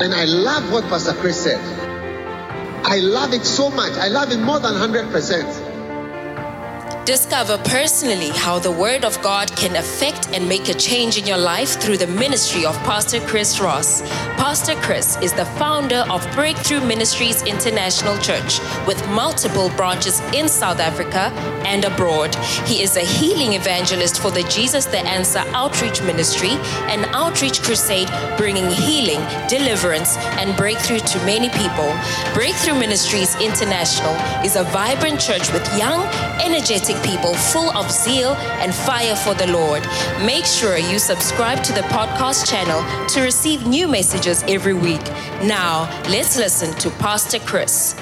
And I love what Pastor Chris said. I love it so much. I love it more than 100%. Discover personally how the Word of God can affect and make a change in your life through the ministry of Pastor Chris Ross. Pastor Chris is the founder of Breakthrough Ministries International Church with multiple branches in South Africa and abroad. He is a healing evangelist for the Jesus the Answer Outreach Ministry, an outreach crusade bringing healing, deliverance, and breakthrough to many people. Breakthrough Ministries International is a vibrant church with young, energetic people full of zeal and fire for the Lord. Make sure you subscribe to the podcast channel to receive new messages every week. Now, let's listen to Pastor Chris.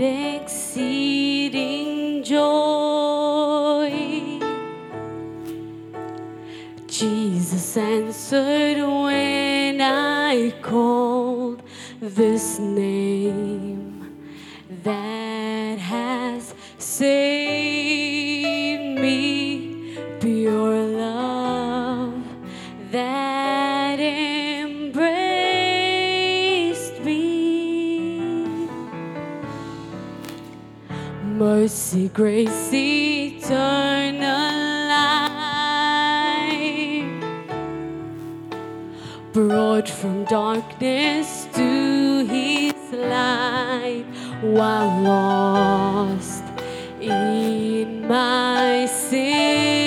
Exceeding joy. Jesus answered when I called this name mercy, grace, eternal life, brought from darkness to His light, while lost in my sin,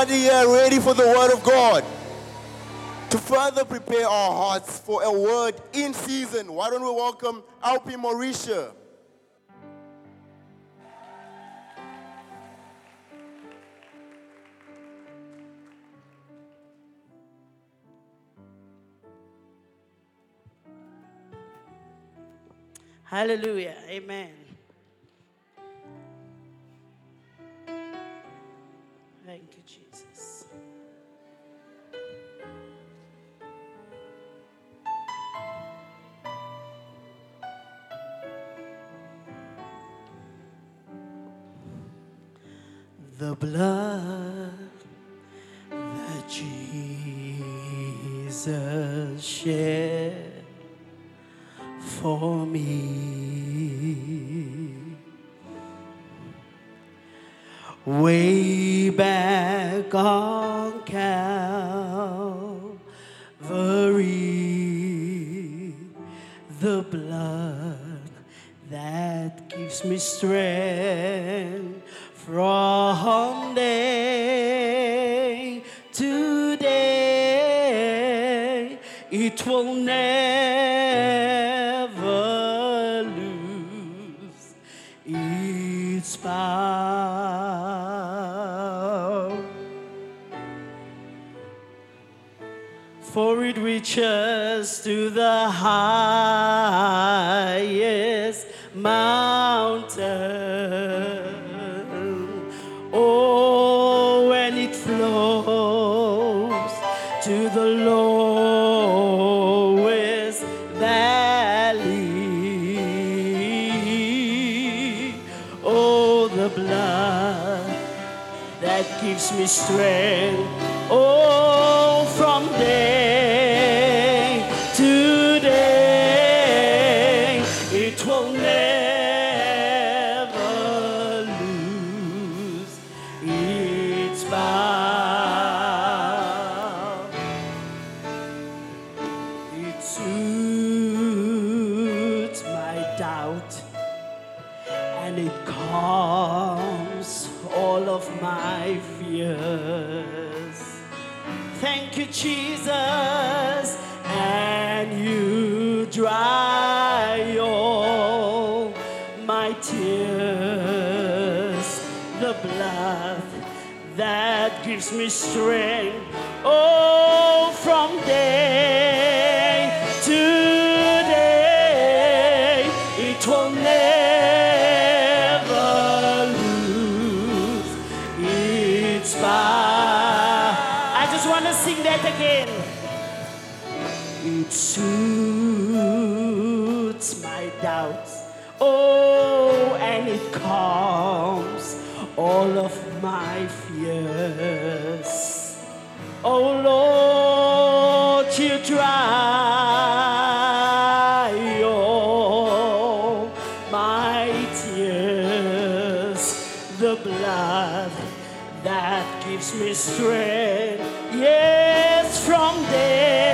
somebody here ready for the Word of God? To further prepare our hearts for a word in season, why don't we welcome Alpi Mauritia? Hallelujah. Amen. the blood that gives me strength. Yes, from there.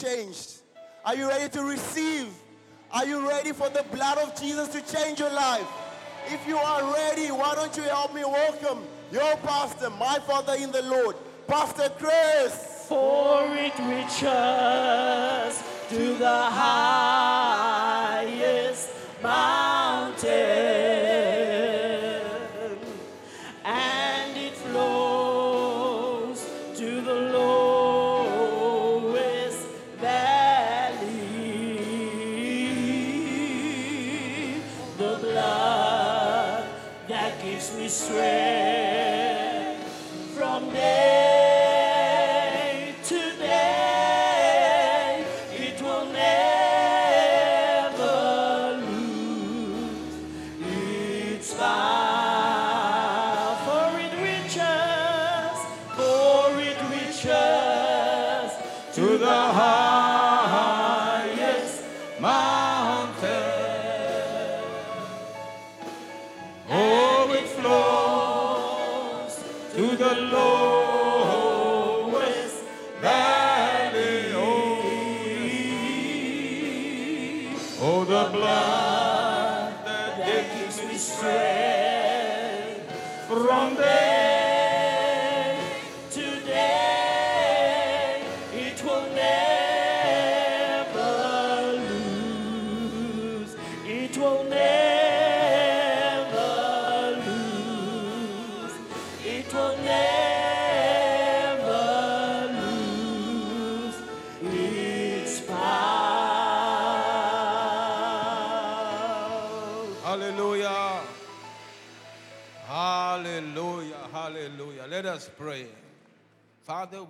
Changed? Are you ready to receive? Are you ready for the blood of Jesus to change your life? If you are ready, why don't you help me welcome your pastor, my father in the Lord, Pastor Chris. For it reaches to the highest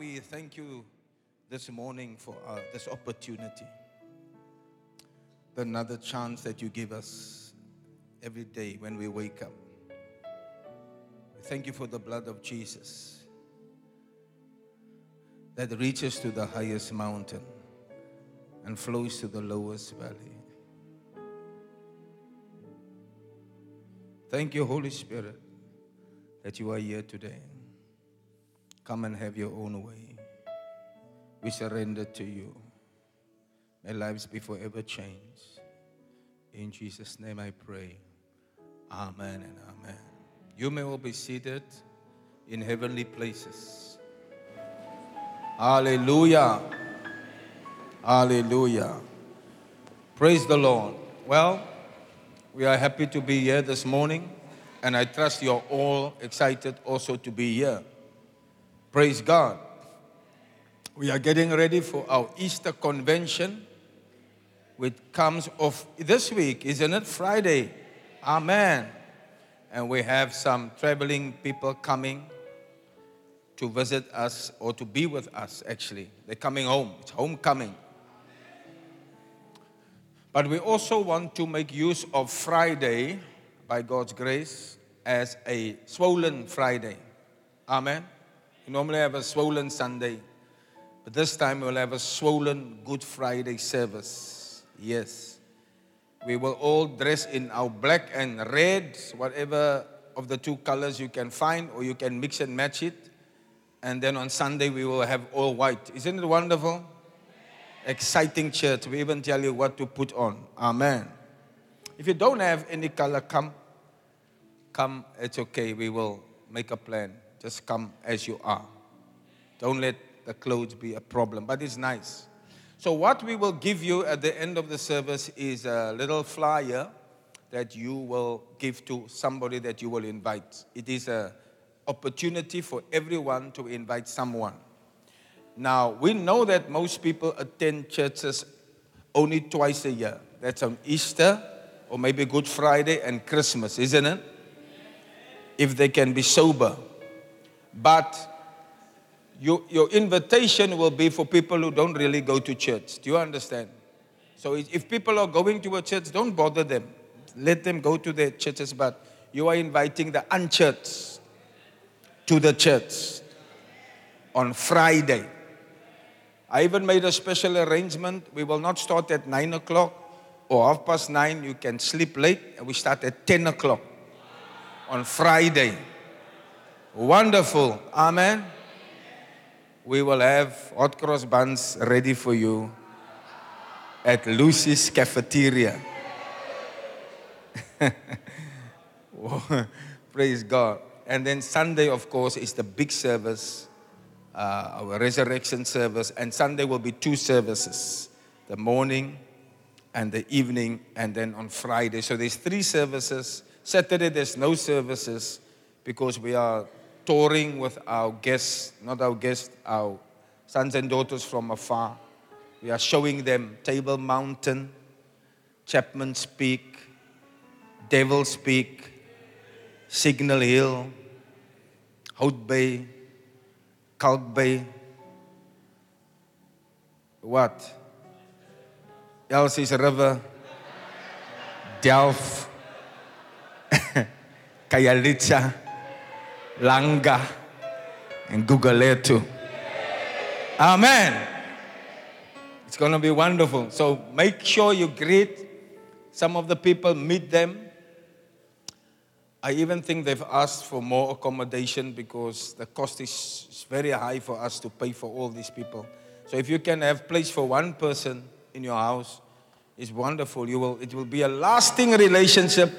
we thank you this morning for uh, this opportunity. Another chance that you give us every day when we wake up. We thank you for the blood of Jesus that reaches to the highest mountain and flows to the lowest valley. Thank you, Holy Spirit, that you are here today. Come and have your own way. We surrender to you. May lives be forever changed. In Jesus' name I pray. Amen and amen. You may all be seated in heavenly places. Hallelujah. Hallelujah. Praise the Lord. Well, we are happy to be here this morning, and I trust you're all excited also to be here. Praise God. We are getting ready for our Easter convention, which comes off this week, isn't it? Friday. Amen. And we have some traveling people coming to visit us or to be with us, actually. They're coming home. It's homecoming. But we also want to make use of Friday, by God's grace, as a swollen Friday. Amen. We normally have a swollen Sunday, but this time we'll have a swollen Good Friday service. Yes. We will all dress in our black and red, whatever of the two colors you can find, or you can mix and match it. And then on Sunday we will have all white. Isn't it wonderful? exciting church. We even tell you what to put on. Amen. If you don't have any color, come. Come, it's okay. We will make a plan. Just come as you are. Don't let the clothes be a problem, but it's nice. So, what we will give you at the end of the service is a little flyer that you will give to somebody that you will invite. It is an opportunity for everyone to invite someone. Now, we know that most people attend churches only twice a year. That's on Easter or maybe Good Friday and Christmas, isn't it? If they can be sober. But your, your invitation will be for people who don't really go to church. Do you understand? So if people are going to a church, don't bother them. Let them go to their churches, but you are inviting the unchurched to the church on Friday. I even made a special arrangement. We will not start at 9 o'clock or half past 9. You can sleep late, and we start at 10 o'clock on Friday. Wonderful. Amen. We will have hot cross buns ready for you at Lucy's Cafeteria. Praise God. And then Sunday, of course, is the big service, uh, our resurrection service. And Sunday will be two services the morning and the evening, and then on Friday. So there's three services. Saturday, there's no services because we are touring with our guests, not our guests, our sons and daughters from afar. We are showing them Table Mountain, Chapman's Peak, Devil's Peak, Signal Hill, Hout Bay, Kalk Bay. What? Elsie's River, Delft, Khayelitsha, Langa, and Gugulethu. Amen. It's going to be wonderful. So make sure you greet some of the people, meet them. I even think they've asked for more accommodation because the cost is very high for us to pay for all these people. So if you can have place for one person in your house, it's wonderful. You will, it will be a lasting relationship.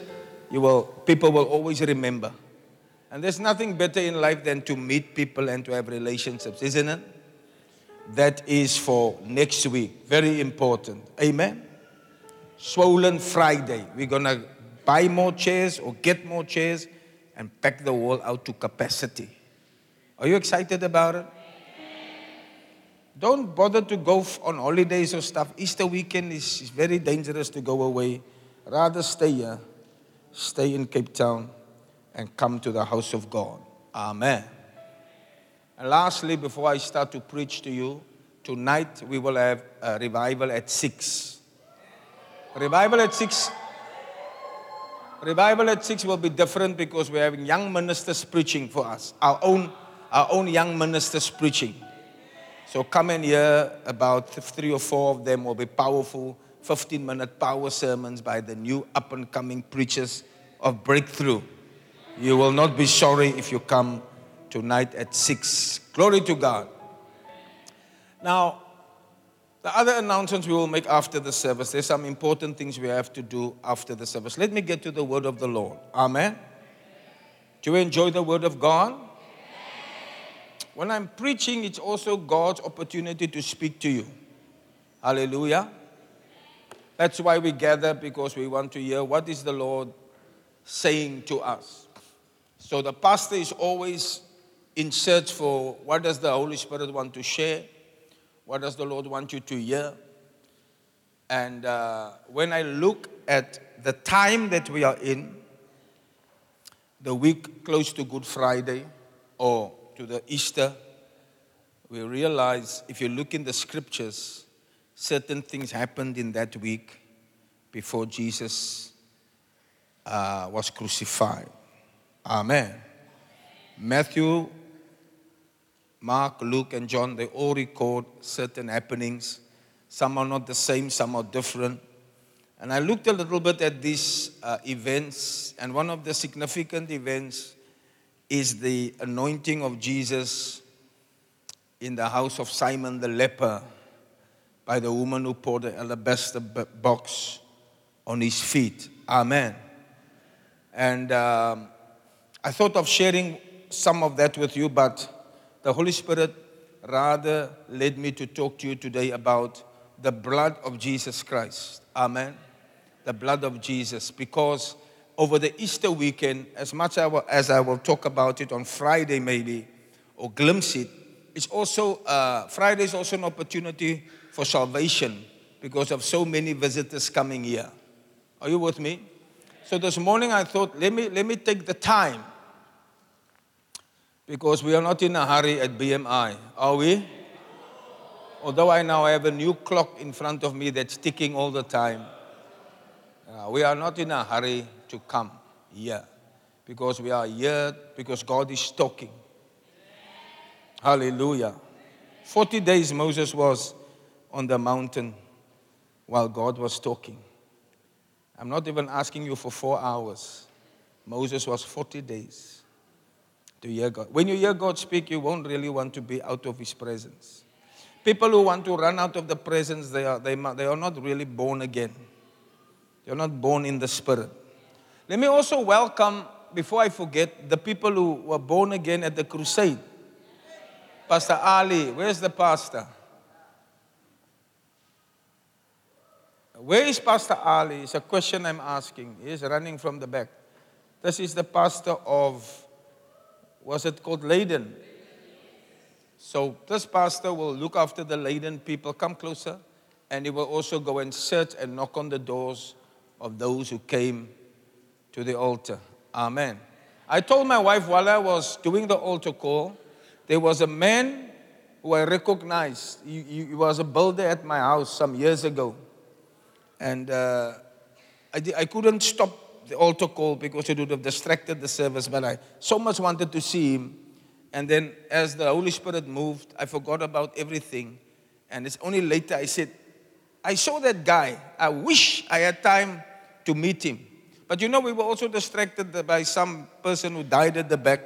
You will, people will always remember. And there's nothing better in life than to meet people and to have relationships, isn't it? That is for next week. Very important. Amen. Swollen Friday. We're going to buy more chairs or get more chairs and pack the wall out to capacity. Are you excited about it? Don't bother to go on holidays or stuff. Easter weekend is, is very dangerous to go away. Rather stay here, stay in Cape Town, and come to the house of God. Amen. And lastly, before I start to preach to you, tonight we will have a revival at 6. Revival at 6. Revival at 6 will be different because we're having young ministers preaching for us. Our own, our own young ministers preaching. So come and hear about three or four of them will be powerful 15 minute power sermons by the new up and coming preachers of breakthrough. You will not be sorry if you come tonight at 6. Glory to God. Now, the other announcements we will make after the service. There's some important things we have to do after the service. Let me get to the word of the Lord. Amen. Do you enjoy the word of God? When I'm preaching, it's also God's opportunity to speak to you. Hallelujah. That's why we gather because we want to hear what is the Lord saying to us. So the pastor is always in search for what does the Holy Spirit want to share? What does the Lord want you to hear? And uh, when I look at the time that we are in, the week close to Good Friday or to the Easter, we realize if you look in the scriptures, certain things happened in that week before Jesus uh, was crucified. Amen. Matthew, Mark, Luke, and John, they all record certain happenings. Some are not the same, some are different. And I looked a little bit at these uh, events, and one of the significant events is the anointing of Jesus in the house of Simon the leper by the woman who poured the alabaster box on his feet. Amen. And um, I thought of sharing some of that with you, but the Holy Spirit rather led me to talk to you today about the blood of Jesus Christ. Amen. The blood of Jesus. Because over the Easter weekend, as much as I will talk about it on Friday, maybe, or glimpse it, it's also, uh, Friday is also an opportunity for salvation because of so many visitors coming here. Are you with me? So this morning I thought, let me, let me take the time because we are not in a hurry at BMI, are we? Although I now have a new clock in front of me that's ticking all the time, uh, we are not in a hurry to come here because we are here because God is talking. Hallelujah. 40 days Moses was on the mountain while God was talking. I'm not even asking you for four hours. Moses was 40 days to hear God. When you hear God speak, you won't really want to be out of his presence. People who want to run out of the presence, they are, they, they are not really born again. They're not born in the spirit. Let me also welcome, before I forget, the people who were born again at the crusade. Pastor Ali, where's the pastor? Where is Pastor Ali? It's a question I'm asking. He's running from the back. This is the pastor of, was it called Leiden? So this pastor will look after the Leiden people. Come closer. And he will also go and search and knock on the doors of those who came to the altar. Amen. I told my wife while I was doing the altar call, there was a man who I recognized. He, he was a builder at my house some years ago. And uh, I, I couldn't stop the altar call because it would have distracted the service, but I so much wanted to see him. And then as the Holy Spirit moved, I forgot about everything. And it's only later I said, I saw that guy. I wish I had time to meet him. But you know, we were also distracted by some person who died at the back.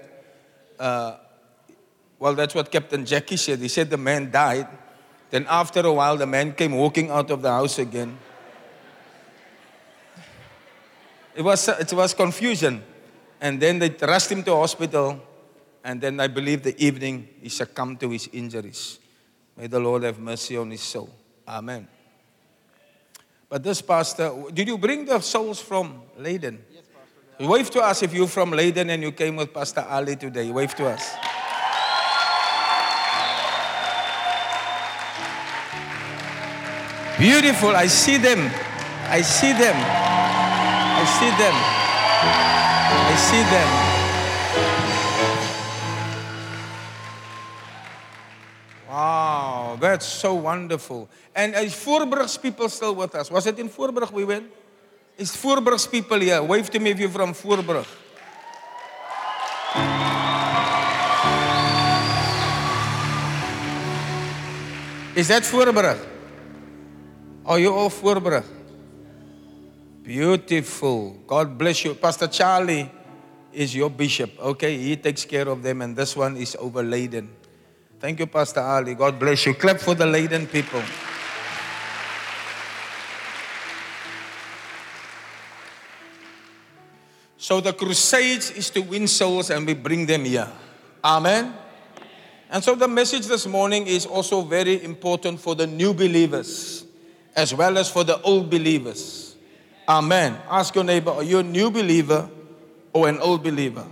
Uh, well, that's what Captain Jackie said. He said the man died. Then after a while, the man came walking out of the house again. It was, it was confusion. And then they rushed him to hospital. And then I believe the evening he succumbed to his injuries. May the Lord have mercy on his soul. Amen. But this pastor, did you bring the souls from Leiden? Yes, Pastor. Wave to us if you're from Leiden and you came with Pastor Ali today. Wave to us. Beautiful. I see them. I see them. I see them. I see them. Wow, that's so wonderful. And is Voorbrug's people still with us? Was it in Voorbrug we went? Is Voorbrug's people here? Wave to me if you're from Voorbrug. Is that Voorbrug? Are you all Voorbrug? Beautiful. God bless you. Pastor Charlie is your bishop. Okay, he takes care of them, and this one is overladen. Thank you, Pastor Ali. God bless you. Clap for the Leiden people. So the crusades is to win souls and we bring them here. Amen. And so the message this morning is also very important for the new believers as well as for the old believers. Amen. Ask your neighbor, are you a new believer or an old believer?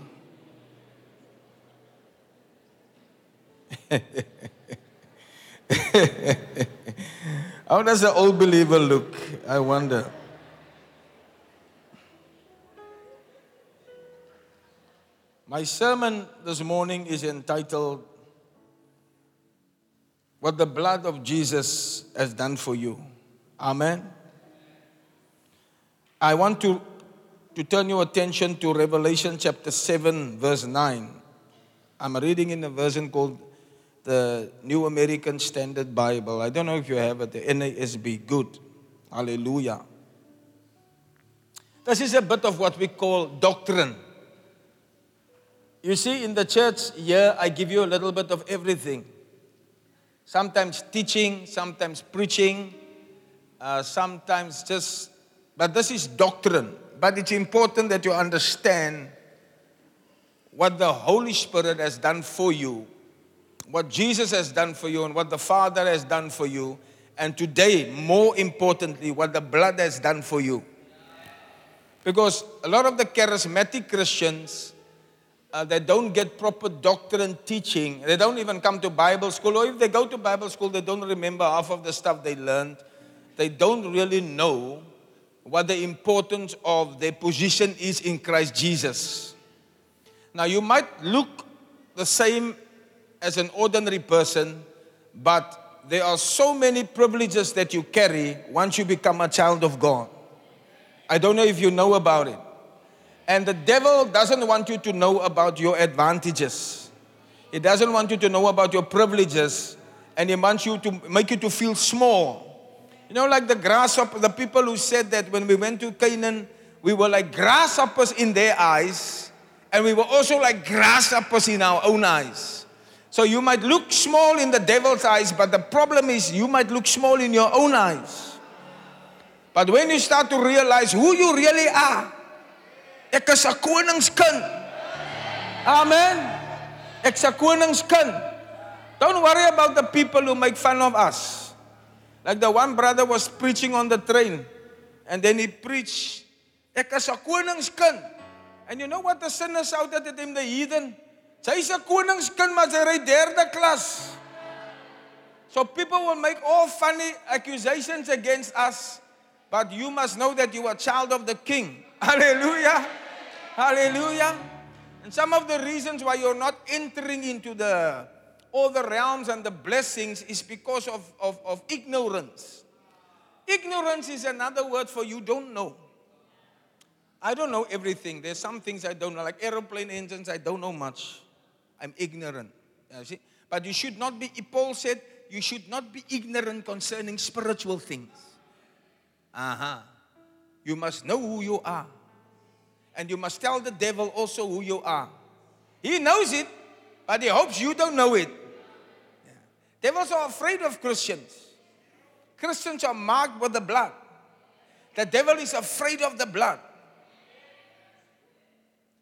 How does the old believer look? I wonder. My sermon this morning is entitled What the Blood of Jesus Has Done for You. Amen. I want to, to turn your attention to Revelation chapter 7, verse 9. I'm reading in a version called the New American Standard Bible. I don't know if you have it, the NASB. Good. Hallelujah. This is a bit of what we call doctrine. You see, in the church here, I give you a little bit of everything. Sometimes teaching, sometimes preaching, uh, sometimes just, but this is doctrine. But it's important that you understand what the Holy Spirit has done for you, what Jesus has done for you, and what the Father has done for you, and today, more importantly, what the blood has done for you. Because a lot of the charismatic Christians, uh, they don't get proper doctrine teaching. They don't even come to Bible school, or if they go to Bible school, they don't remember half of the stuff they learned. They don't really know what the importance of their position is in Christ Jesus. Now, you might look the same as an ordinary person, but there are so many privileges that you carry once you become a child of God. I don't know if you know about it. And the devil doesn't want you to know about your advantages. He doesn't want you to know about your privileges. And he wants you to make you to feel small. You know, like the grasshopper, the people who said that when we went to Canaan, we were like grasshoppers in their eyes, and we were also like grasshoppers in our own eyes. So you might look small in the devil's eyes, but the problem is you might look small in your own eyes. But when you start to realize who you really are, ek is 'n koningskind. Amen. Ek's 'n koningskind. Don't worry about the people who make fun of us. Like the one brother was preaching on the train, and then he preached, Ek is 'n koningskind. And you know what the sinners shouted at him, the heathen? Sy's 'n koningskind, maar sy ry derde klas. So people will make all funny accusations against us, but you must know that you are child of the king. Hallelujah. Hallelujah. And some of the reasons why you're not entering into the all the realms and the blessings is because of, of, of ignorance. Ignorance is another word for you don't know. I don't know everything. There's some things I don't know, like aeroplane engines, I don't know much. I'm ignorant. You see? But you should not be, Paul said, you should not be ignorant concerning spiritual things. Uh-huh. You must know who you are. And you must tell the devil also who you are. He knows it, but he hopes you don't know it. Devils are afraid of Christians. Christians are marked with the blood. The devil is afraid of the blood.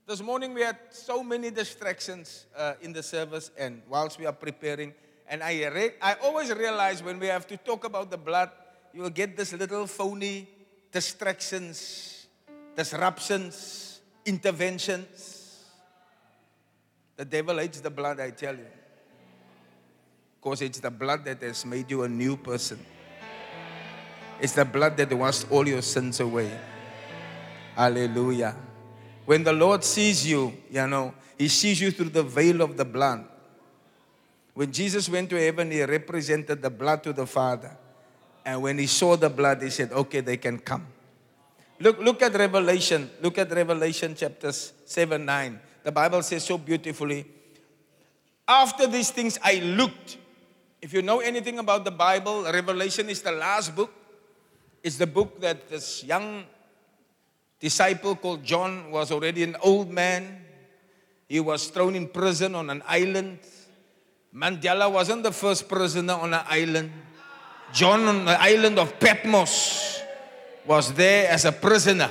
This morning we had so many distractions uh, in the service and whilst we are preparing. And I, re- I always realize when we have to talk about the blood, you will get this little phony distractions, disruptions, interventions. The devil hates the blood, I tell you. Because it's the blood that has made you a new person. It's the blood that washed all your sins away. Hallelujah. When the Lord sees you, you know, He sees you through the veil of the blood. When Jesus went to heaven, He represented the blood to the Father. And when He saw the blood, He said, okay, they can come. Look, look at Revelation. Look at Revelation chapters 7, 9. The Bible says so beautifully. After these things, I looked if you know anything about the Bible, Revelation is the last book. It's the book that this young disciple called John was already an old man. He was thrown in prison on an island. Mandela wasn't the first prisoner on an island. John on the island of Patmos was there as a prisoner.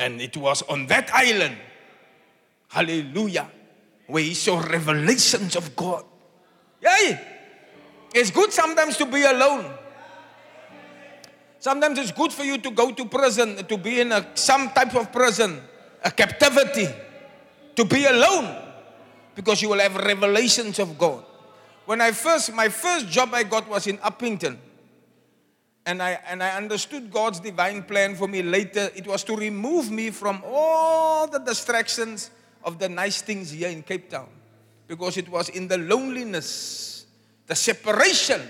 And it was on that island, hallelujah, where he saw revelations of God. Yay! It's good sometimes to be alone. Sometimes it's good for you to go to prison, to be in a, some type of prison, a captivity, to be alone, because you will have revelations of God. When I first, my first job I got was in Upington. And I, and I understood God's divine plan for me later. It was to remove me from all the distractions of the nice things here in Cape Town. Because it was in the loneliness, the separation,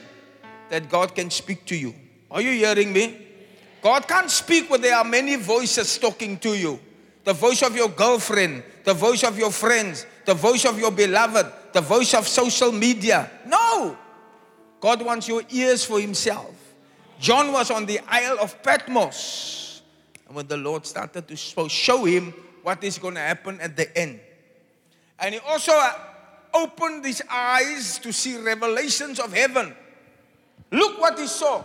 that God can speak to you. Are you hearing me? God can't speak when there are many voices talking to you. The voice of your girlfriend, the voice of your friends, the voice of your beloved, the voice of social media. No! God wants your ears for Himself. John was on the Isle of Patmos. And when the Lord started to show him what is going to happen at the end. And he also uh, opened his eyes to see revelations of heaven. Look what he saw.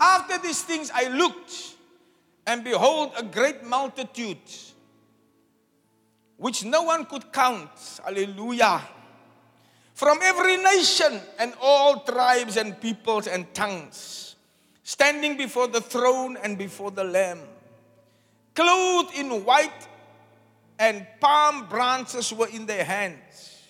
After these things, I looked, and behold, a great multitude which no one could count. Hallelujah. From every nation and all tribes and peoples and tongues, standing before the throne and before the Lamb, clothed in white, and palm branches were in their hands.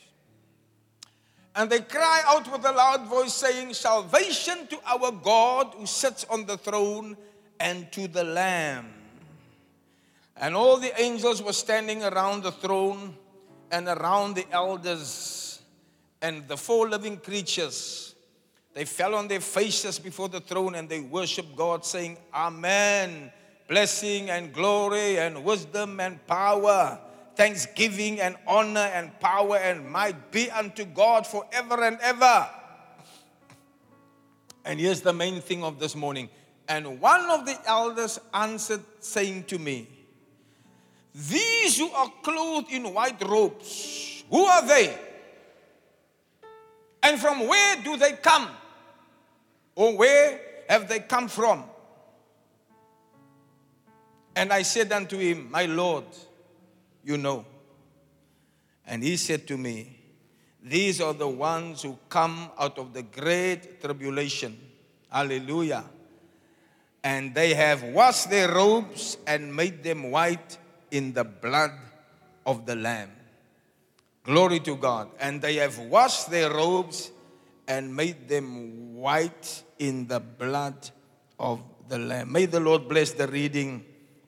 And they cry out with a loud voice, saying, Salvation to our God who sits on the throne and to the Lamb. And all the angels were standing around the throne and around the elders and the four living creatures. They fell on their faces before the throne and they worshiped God, saying, Amen. Blessing and glory and wisdom and power, thanksgiving and honor and power and might be unto God forever and ever. And here's the main thing of this morning. And one of the elders answered, saying to me, these who are clothed in white robes, who are they? And from where do they come? Or where have they come from? And I said unto him, My Lord, you know. And he said to me, These are the ones who come out of the great tribulation. Hallelujah. And they have washed their robes and made them white in the blood of the Lamb. Glory to God. And they have washed their robes and made them white in the blood of the Lamb. May the Lord bless the reading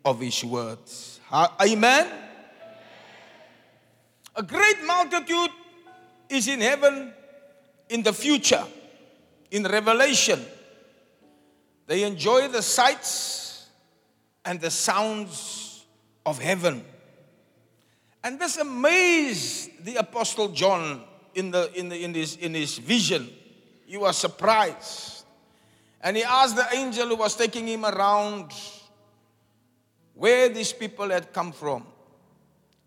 of His words. Amen. A great multitude is in heaven in the future, in Revelation. They enjoy the sights and the sounds of heaven. And this amazed the Apostle John in, the, in, the, in, his, in his vision. He was surprised. And he asked the angel who was taking him around where these people had come from.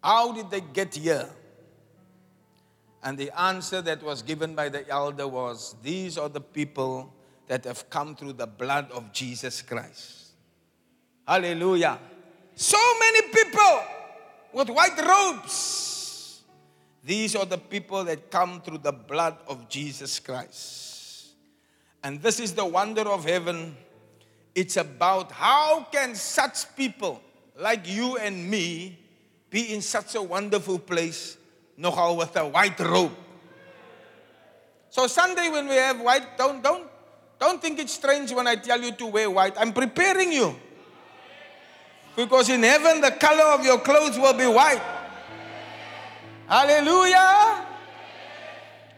How did they get here? And the answer that was given by the elder was These are the people that have come through the blood of Jesus Christ. Hallelujah. So many people with white robes. These are the people that come through the blood of Jesus Christ. And this is the wonder of heaven. It's about how can such people like you and me be in such a wonderful place, nogal with a white robe. So Sunday when we have white, don't don't don't think it's strange when I tell you to wear white. I'm preparing you. Because in heaven, the color of your clothes will be white. Hallelujah.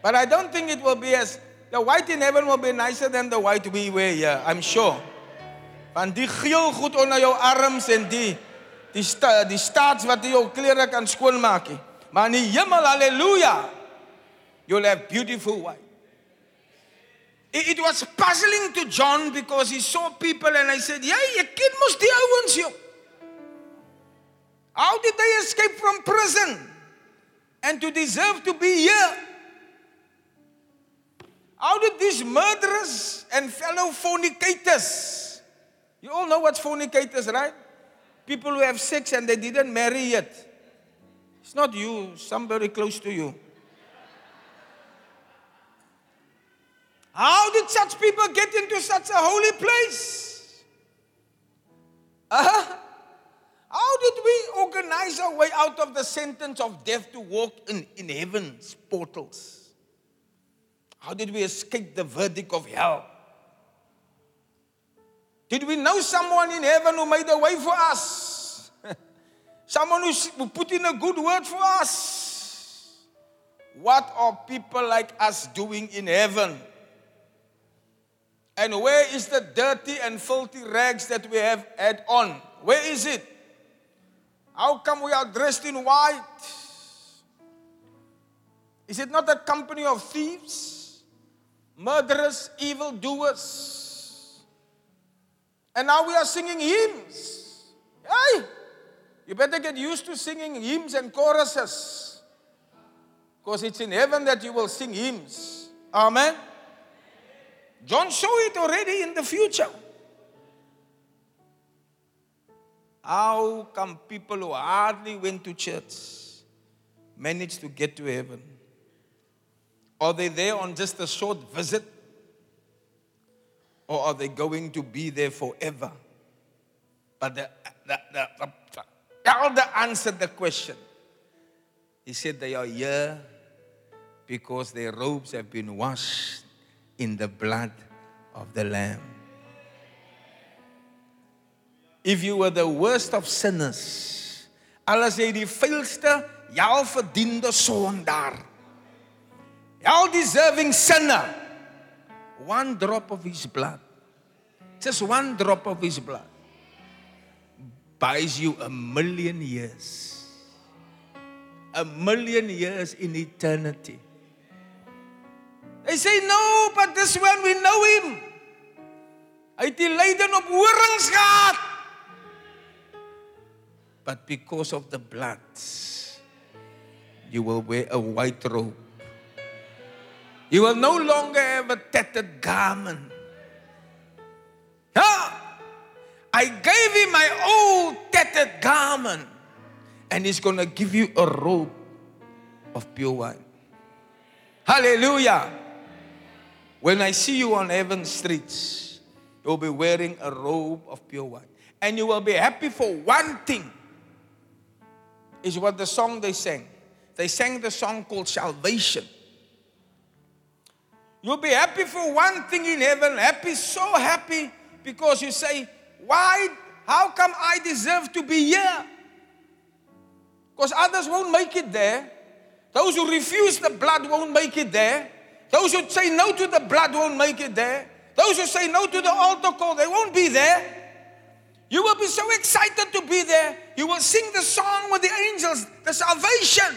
But I don't think it will be as, the white in heaven will be nicer than the white we wear here, I'm sure. Want die geel goed onder jou arms en die, die, sta, die staats wat jou kleren kan schoonmaak. Maar in die hemel, hallelujah, you'll have beautiful white. It, it was puzzling to John because he saw people and I said, ja, jy ken mos die ouens, joh. How did they escape from prison and to deserve to be here? How did these murderers and fellow fornicators, you all know what fornicators, right? People who have sex and they didn't marry yet. It's not you, somebody close to you. How did such people get into such a holy place? Uh-huh. How did we organize our way out of the sentence of death to walk in, in heaven's portals? How did we escape the verdict of hell? Did we know someone in heaven who made a way for us? someone who put in a good word for us? What are people like us doing in heaven? And where is the dirty and filthy rags that we have had on? Where is it? How come we are dressed in white? Is it not a company of thieves, murderers, evildoers? And now we are singing hymns. Hey, you better get used to singing hymns and choruses. Because it's in heaven that you will sing hymns. Amen. John showed it already in the future. How come people who hardly went to church manage to get to heaven? Are they there on just a short visit? Or are they going to be there forever? But the, the, the, the elder answered the question. He said, They are here because their robes have been washed in the blood of the Lamb. If you were the worst of sinners, alles jy die vuilste, jou verdiende sondaar. Jou deserving sinner. One drop of his blood. Just one drop of his blood buys you a million years. A million years in eternity. They say, no, but this one we know him. Hy het die lyding op horings. But because of the blood, you will wear a white robe. You will no longer have a tattered garment. Yeah. I gave him my old tattered garment, and he's going to give you a robe of pure white. Hallelujah. When I see you on heaven's streets, you'll be wearing a robe of pure white. And you will be happy for one thing. Is what the song they sang. They sang the song called Salvation. You'll be happy for one thing in heaven, happy, so happy, because you say, Why? How come I deserve to be here? Because others won't make it there. Those who refuse the blood won't make it there. Those who say no to the blood won't make it there. Those who say no to the altar call, they won't be there. You will be so excited to be there. You will sing the song with the angels, the salvation.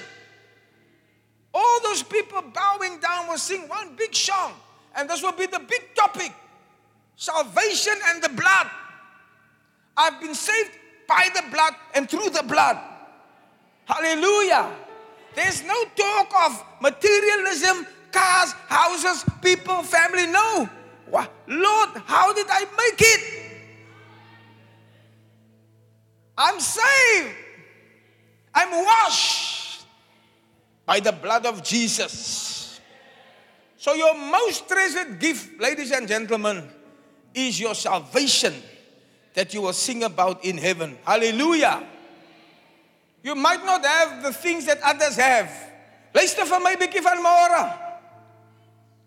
Those people bowing down will sing one big song. And this will be the big topic salvation and the blood. I've been saved by the blood and through the blood. Hallelujah. There's no talk of materialism, cars, houses, people, family. No. Lord, how did I make it? I'm saved. I'm washed by the blood of Jesus. So, your most treasured gift, ladies and gentlemen, is your salvation that you will sing about in heaven. Hallelujah. You might not have the things that others have. Luister vir my bietjie van môre.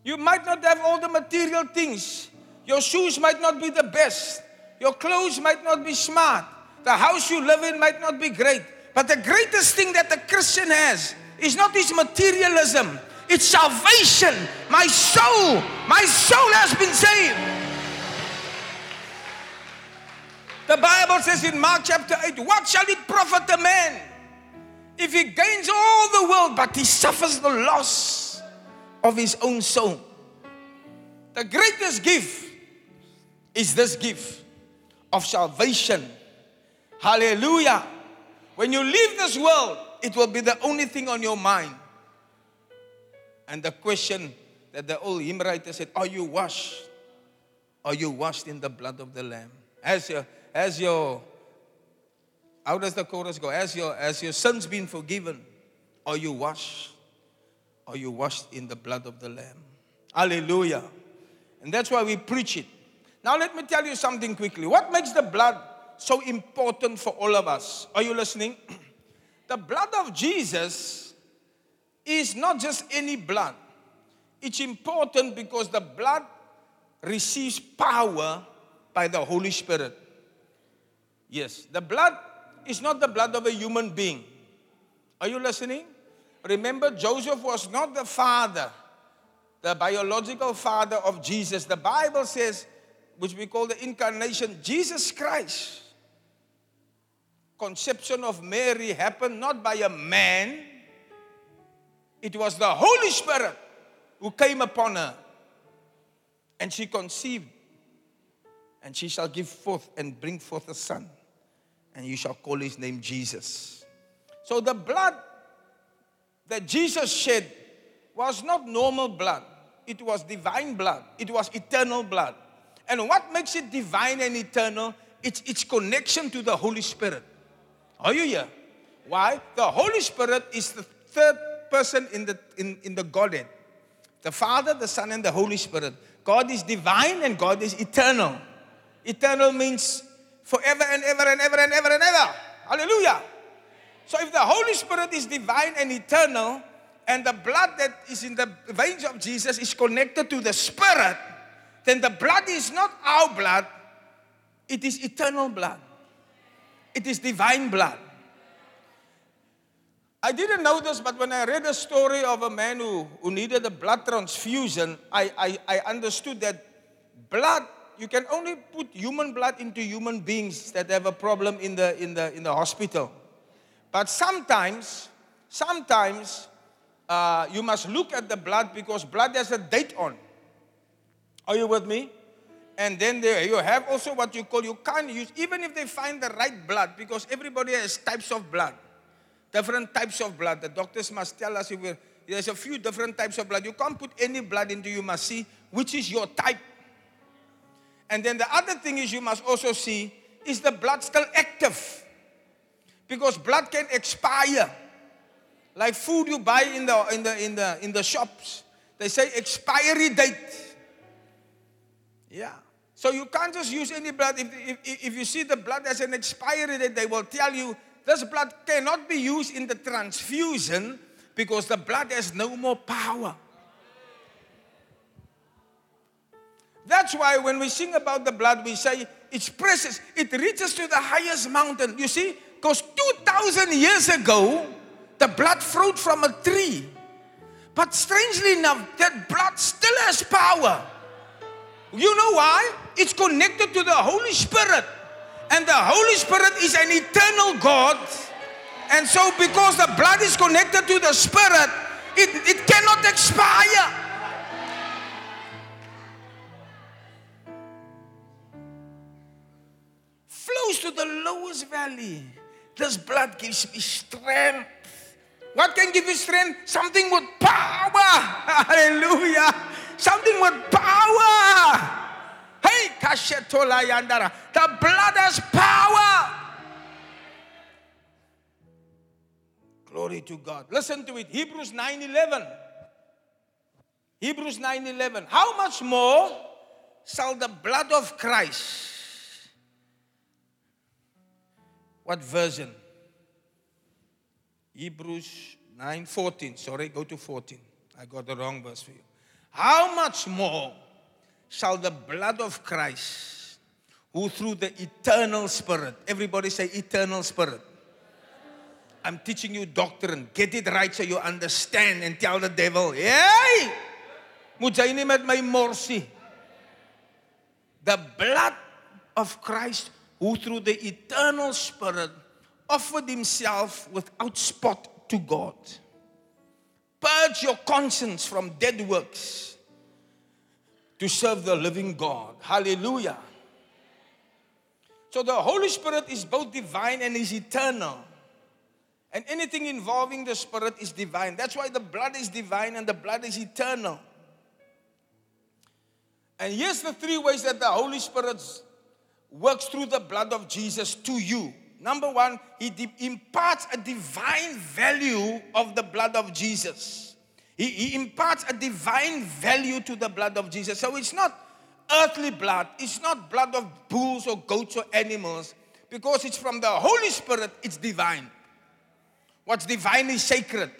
You might not have all the material things. Your shoes might not be the best. Your clothes might not be smart. The house you live in might not be great. But the greatest thing that a Christian has is not his materialism. It's salvation. My soul, my soul has been saved. The Bible says in Mark chapter 8, What shall it profit a man if he gains all the world but he suffers the loss of his own soul? The greatest gift is this gift of salvation. Hallelujah. When you leave this world, it will be the only thing on your mind. And the question that the old hymn writer said, Are you washed? Are you washed in the blood of the Lamb? As your has your how does the chorus go? Has your has your sins been forgiven? Are you washed? Are you washed in the blood of the Lamb? Hallelujah. And that's why we preach it. Now let me tell you something quickly. What makes the blood so important for all of us? Are you listening? the blood of Jesus is not just any blood. It's important because the blood receives power by the Holy Spirit. Yes, the blood is not the blood of a human being. Are you listening? Remember, Joseph was not the father, the biological father of Jesus. The Bible says, which we call the incarnation, Jesus Christ. Conception of Mary happened not by a man, it was the Holy Spirit who came upon her. And she conceived, and she shall give forth and bring forth a son and you shall call his name Jesus. So the blood that Jesus shed was not normal blood, it was divine blood, it was eternal blood. And what makes it divine and eternal? It's its connection to the Holy Spirit. Are you here? Why? The Holy Spirit is the third person in the, in, in the Godhead the Father, the Son, and the Holy Spirit. God is divine and God is eternal. Eternal means forever and ever and ever and ever and ever. Hallelujah. So if the Holy Spirit is divine and eternal, and the blood that is in the veins of Jesus is connected to the Spirit, then the blood is not our blood, it is eternal blood. It is divine blood. I didn't know this, but when I read a story of a man who, who needed a blood transfusion, I, I, I understood that blood, you can only put human blood into human beings that have a problem in the, in the, in the hospital. But sometimes, sometimes uh, you must look at the blood because blood has a date on. Are you with me? And then there you have also what you call, you can't use, even if they find the right blood, because everybody has types of blood different types of blood. The doctors must tell us if there's a few different types of blood. You can't put any blood into you must see which is your type. And then the other thing is you must also see is the blood still active? Because blood can expire. Like food you buy in the in the in the in the shops. They say expiry date. Yeah. So you can't just use any blood. If, if, if you see the blood has an expiry date, they will tell you this blood cannot be used in the transfusion because the blood has no more power. That's why when we sing about the blood, we say it's precious. It reaches to the highest mountain. You see, because 2,000 years ago, the blood flowed from a tree. But strangely enough, that blood still has power. You know why? It's connected to the Holy Spirit. And the Holy Spirit is an eternal God. And so, because the blood is connected to the Spirit, it, it cannot expire. Flows to the lowest valley. This blood gives me strength. What can give you strength? Something with power. Hallelujah. Something with power. Hey, Kashetola Yandara. The blood has power. Glory to God. Listen to it. Hebrews 9:11. Hebrews 9:11. How much more shall the blood of Christ? What version? Hebrews 9:14. Sorry, go to 14. I got the wrong verse for you. How much more shall the blood of Christ, who through the eternal Spirit, everybody say eternal Spirit. I'm teaching you doctrine. Get it right so you understand and tell the devil, hey, moet jy met my morsie. The blood of Christ, who through the eternal Spirit offered himself without spot to God. Purge your conscience from dead works to serve the living God. Hallelujah. So the Holy Spirit is both divine and is eternal. And anything involving the Spirit is divine. That's why the blood is divine and the blood is eternal. And here's the three ways that the Holy Spirit works through the blood of Jesus to you. Number one, He imparts a divine value of the blood of Jesus. He, he imparts a divine value to the blood of Jesus. So it's not earthly blood, it's not blood of bulls or goats or animals, because it's from the Holy Spirit, it's divine. What's divine is sacred.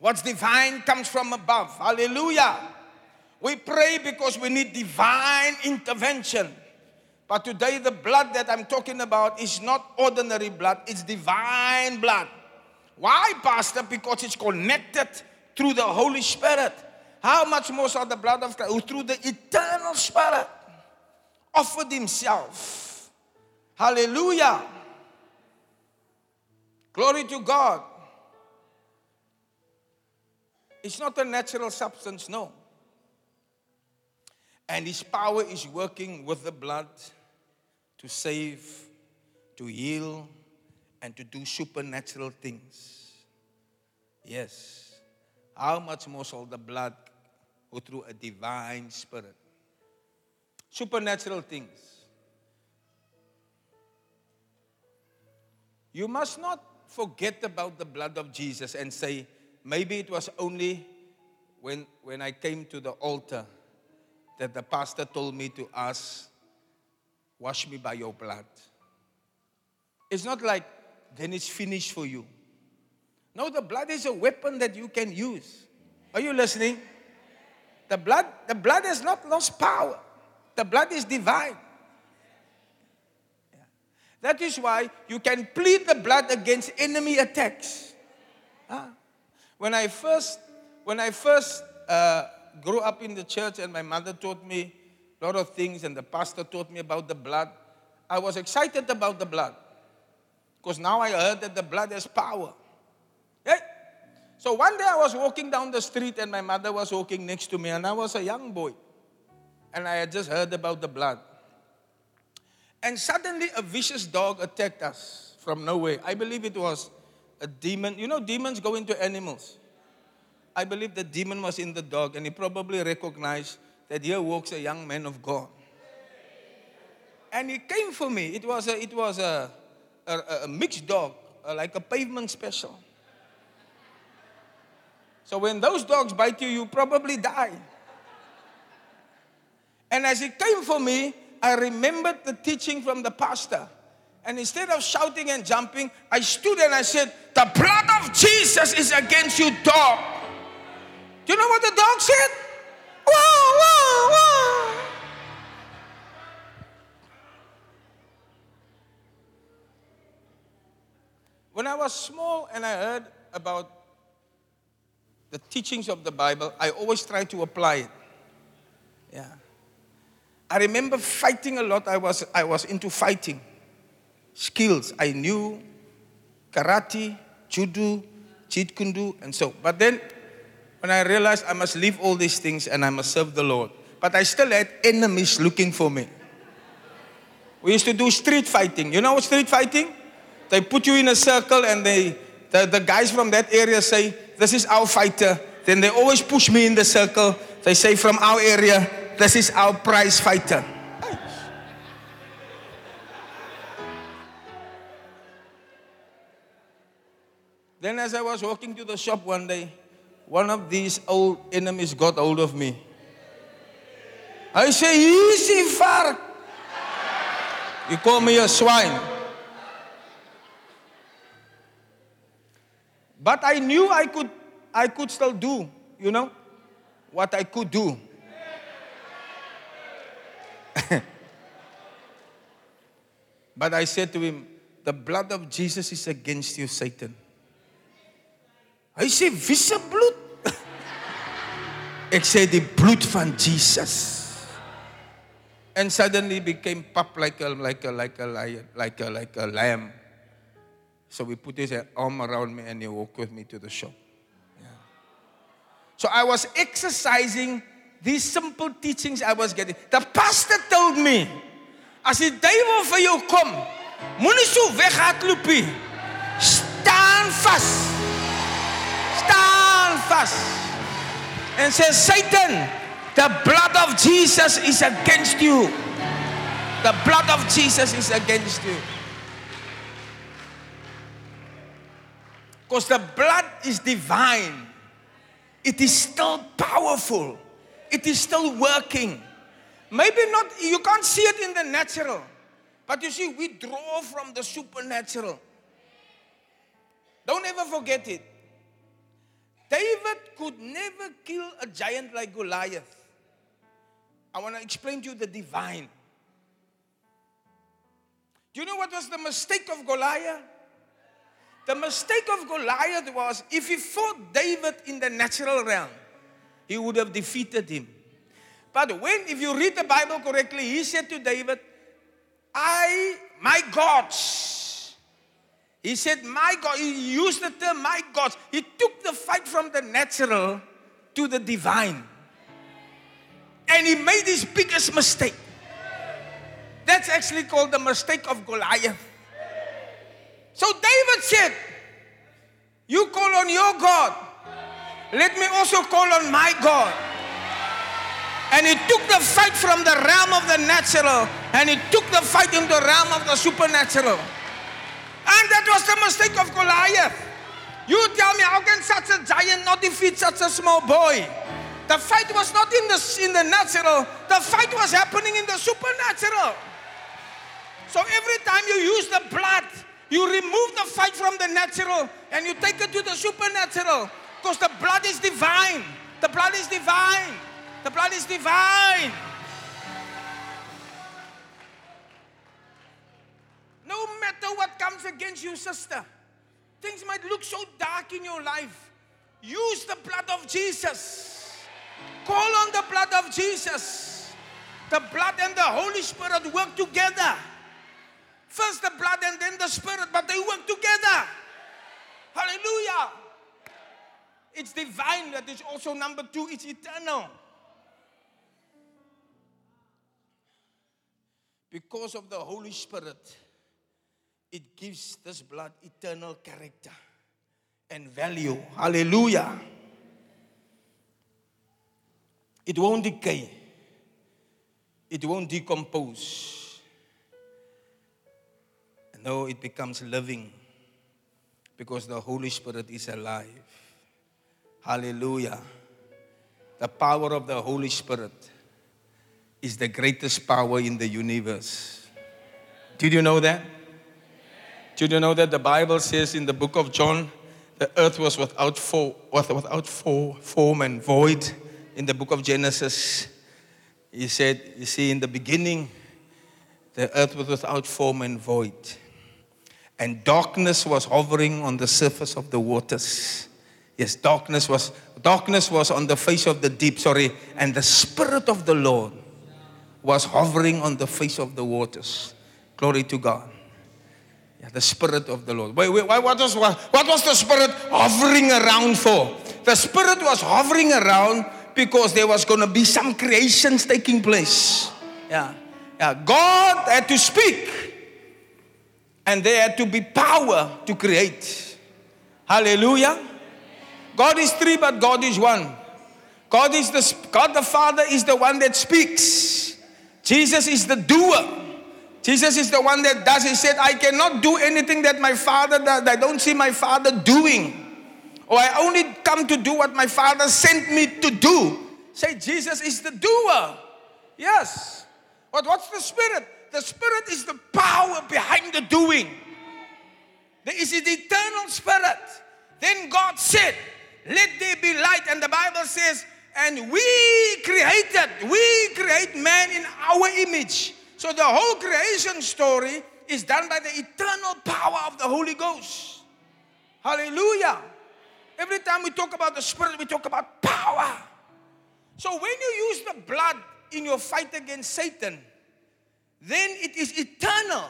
What's divine comes from above. Hallelujah. We pray because we need divine intervention. But today, the blood that I'm talking about is not ordinary blood, it's divine blood. Why, Pastor? Because it's connected through the Holy Spirit. How much more shall the blood of Christ, who through the eternal Spirit offered himself? Hallelujah. Glory to God. It's not a natural substance, no. And his power is working with the blood to save, to heal, and to do supernatural things. Yes how much more shall the blood go through a divine spirit? Supernatural things. You must not forget about the blood of Jesus and say, maybe it was only when, when I came to the altar that the pastor told me to ask, Wash me by your blood. It's not like, then it's finished for you. No, the blood is a weapon that you can use. Are you listening? The blood, the blood has not lost power. The blood is divine. Yeah. That is why you can plead the blood against enemy attacks. Huh? When I first, when I first uh, grew up in the church and my mother taught me a lot of things and the pastor taught me about the blood, I was excited about the blood. Because now I heard that the blood has power. So one day I was walking down the street and my mother was walking next to me and I was a young boy. And I had just heard about the blood. And suddenly a vicious dog attacked us from nowhere. I believe it was a demon. You know, demons go into animals. I believe the demon was in the dog and he probably recognized that here walks a young man of God. And he came for me. It was a, it was a, a, a mixed dog, like a pavement special. So when those dogs bite you, you probably die. And as he came for me, I remembered the teaching from the pastor. And instead of shouting and jumping, I stood and I said, The blood of Jesus is against you, dog. Do you know what the dog said? Whoa, whoa, whoa. When I was small and I heard about the teachings of the Bible, I always try to apply it. Yeah. I remember fighting a lot. I was, I was into fighting skills. I knew karate, judo, jeet and so. But then, when I realized I must leave all these things and I must serve the Lord, but I still had enemies looking for me. We used to do street fighting. You know what street fighting? They put you in a circle and they, the, the guys from that area say, This is our fighter. Then they always push me in the circle. They say, From our area, this is our prize fighter. Then, as I was walking to the shop one day, one of these old enemies got hold of me. I say, Easy, far. You call me a swine. But I knew I could, I could still do, you know, what I could do. but I said to him, The blood of Jesus is against you, Satan. Hy sê wie se bloed? Ek sê die bloed van Jesus. And suddenly became pup like a like a like a lion, like a like a lamb. So we put his uh, arm around me and he walked with me to the shop. Yeah. So I was exercising these simple teachings I was getting. The pastor told me, as die duiwel vir jou kom, moenie so. Staan vas. Staan vas. And says, Satan, the blood of Jesus is against you. The blood of Jesus is against you. Because the blood is divine. It is still powerful. It is still working. Maybe not, you can't see it in the natural. But you see, we draw from the supernatural. Don't ever forget it. David could never kill a giant like Goliath. I want to explain to you the divine. Do you know what was the mistake of Goliath? The mistake of Goliath was if he fought David in the natural realm, he would have defeated him. But when, if you read the Bible correctly, he said to David, I, my gods. He said, my God. He used the term, my gods. He took the fight from the natural to the divine. And he made his biggest mistake. That's actually called the mistake of Goliath. So David said, You call on your God. Let me also call on my God. And he took the fight from the realm of the natural and he took the fight into the realm of the supernatural. And that was the mistake of Goliath. You tell me, how can such a giant not defeat such a small boy. The fight was not in the, in the natural, the fight was happening in the supernatural. So every time you use the blood, you remove the fight from the natural and you take it to the supernatural. Because the blood is divine. The blood is divine. The blood is divine. No matter what comes against you, sister, things might look so dark in your life. Use the blood of Jesus. Call on the blood of Jesus. The blood and the Holy Spirit work together. First the blood and then the Spirit, but they work together. Hallelujah. It's divine, that is also number two, it's eternal. Because of the Holy Spirit, it gives this blood eternal character and value. Hallelujah. It won't decay, it won't decompose. No, it becomes living because the Holy Spirit is alive. Hallelujah. The power of the Holy Spirit is the greatest power in the universe. Did you know that? Did you know that the Bible says in the book of John, the earth was without, form, without form and void? In the book of Genesis, he said, You see, in the beginning, the earth was without form and void, and darkness was hovering on the surface of the waters. Yes, darkness was darkness was on the face of the deep, sorry, and the spirit of the Lord was hovering on the face of the waters. Glory to God. Yeah, the spirit of the Lord. Wait, wait, what was what, what was the spirit hovering around for? The spirit was hovering around because there was going to be some creations taking place. Yeah. Yeah, God had to speak. And there had to be power to create. Hallelujah. God is three, but God is one. God is the God the Father is the one that speaks. Jesus is the doer. Jesus is the one that does. He said, I cannot do anything that my Father does. I don't see my Father doing. Or I only come to do what my Father sent me to do. Say, Jesus is the doer. Yes. But what's the Spirit? The Spirit is the power behind the doing. There is an eternal Spirit. Then God said, Let there be light. And the Bible says, And we created, we create man in our image. So the whole creation story is done by the eternal power of the Holy Ghost. Hallelujah. Every time we talk about the Spirit, we talk about power. So when you use the blood in your fight against Satan, then it is eternal,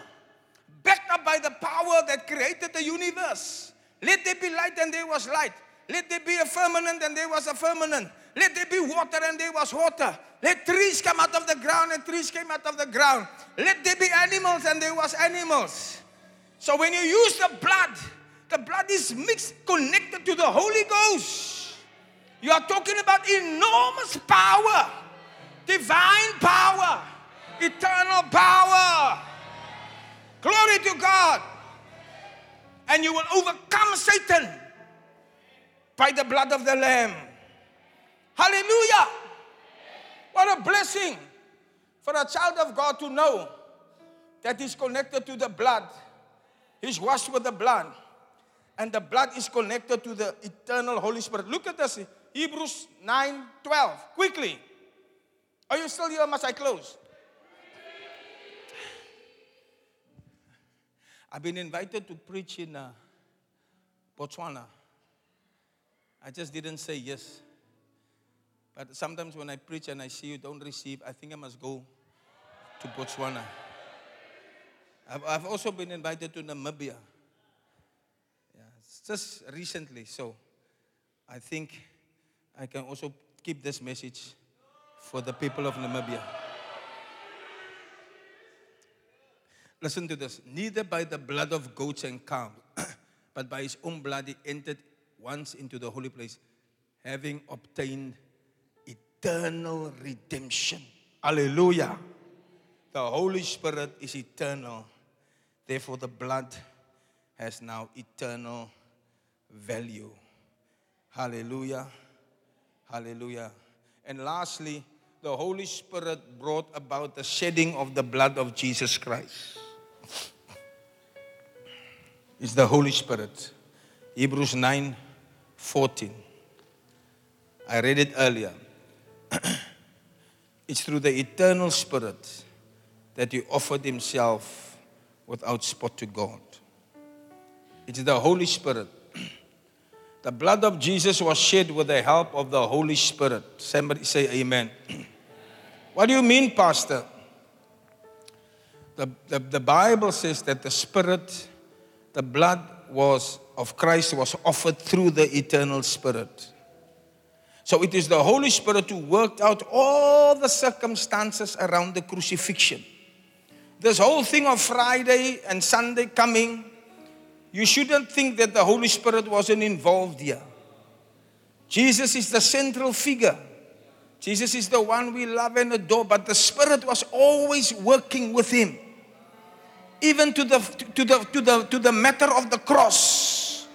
backed up by the power that created the universe. Let there be light, and there was light. Let there be a firmament, and there was a firmament. Let there be water, and there was water. Let trees come out of the ground, and trees came out of the ground. Let there be animals, and there was animals. So when you use the blood, the blood is mixed, connected to the Holy Ghost. You are talking about enormous power, divine power, eternal power. Glory to God. And you will overcome Satan by the blood of the Lamb. Hallelujah. What a blessing for a child of God to know that he's connected to the blood. He's washed with the blood. And the blood is connected to the eternal Holy Spirit. Look at this. Hebrews 9 12. Quickly. Are you still here? Must I close? I've been invited to preach in uh, Botswana. I just didn't say yes. But sometimes when I preach and I see you don't receive, I think I must go to Botswana. I've, also been invited to Namibia. Yeah, just recently. So I think I can also keep this message for the people of Namibia. Listen to this. Neither by the blood of goats and calves, but by his own blood he entered once into the holy place, having obtained eternal redemption. Hallelujah. The Holy Spirit is eternal. Therefore, the blood has now eternal value. Hallelujah. Hallelujah. And lastly, the Holy Spirit brought about the shedding of the blood of Jesus Christ. It's the Holy Spirit. Hebrews 9 14. I read it earlier. it's through the eternal Spirit that he offered himself without spot to God. It's the Holy Spirit. The blood of Jesus was shed with the help of the Holy Spirit. Somebody say amen. What do you mean, Pastor? The, the, the Bible says that the Spirit, the blood was of Christ was offered through the eternal Spirit. So it is the Holy Spirit who worked out all the circumstances around the crucifixion. This whole thing of Friday and Sunday coming, you shouldn't think that the Holy Spirit wasn't involved here. Jesus is the central figure. Jesus is the one we love and adore, but the Spirit was always working with him. Even to the, to the, to the, to the matter of the cross.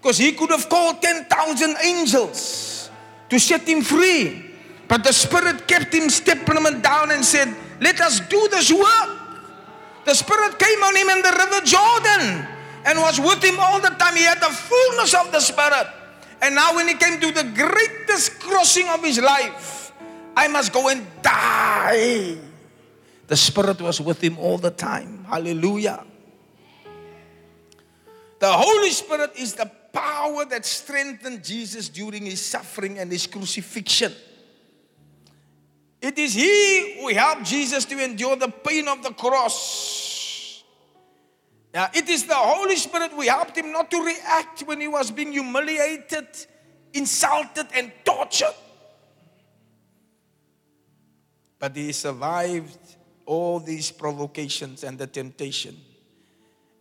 Because he could have called 10,000 angels to set him free. But the Spirit kept him, stepped him down and said, Let us do this work. The Spirit came on him in the river Jordan and was with him all the time. He had the fullness of the Spirit. And now, when he came to the greatest crossing of his life, I must go and die. The Spirit was with him all the time. Hallelujah. The Holy Spirit is the power that strengthened Jesus during his suffering and his crucifixion. It is He who helped Jesus to endure the pain of the cross. Now, it is the Holy Spirit who helped him not to react when he was being humiliated, insulted, and tortured. But he survived all these provocations and the temptation.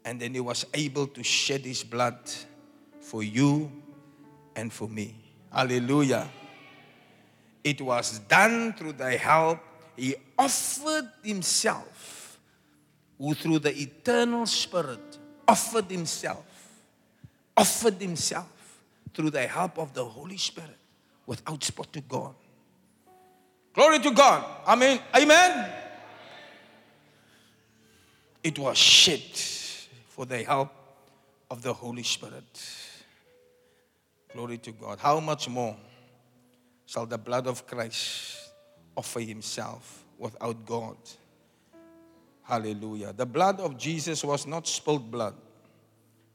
And then he was able to shed his blood for you and for me. Hallelujah. It was done through the help. He offered himself, who through the eternal Spirit offered himself, offered himself through the help of the Holy Spirit without spot to God. Glory to God. Amen. Amen. It was shed for the help of the Holy Spirit. Glory to God. How much more shall the blood of Christ offer himself without God? Hallelujah. The blood of Jesus was not spilled blood.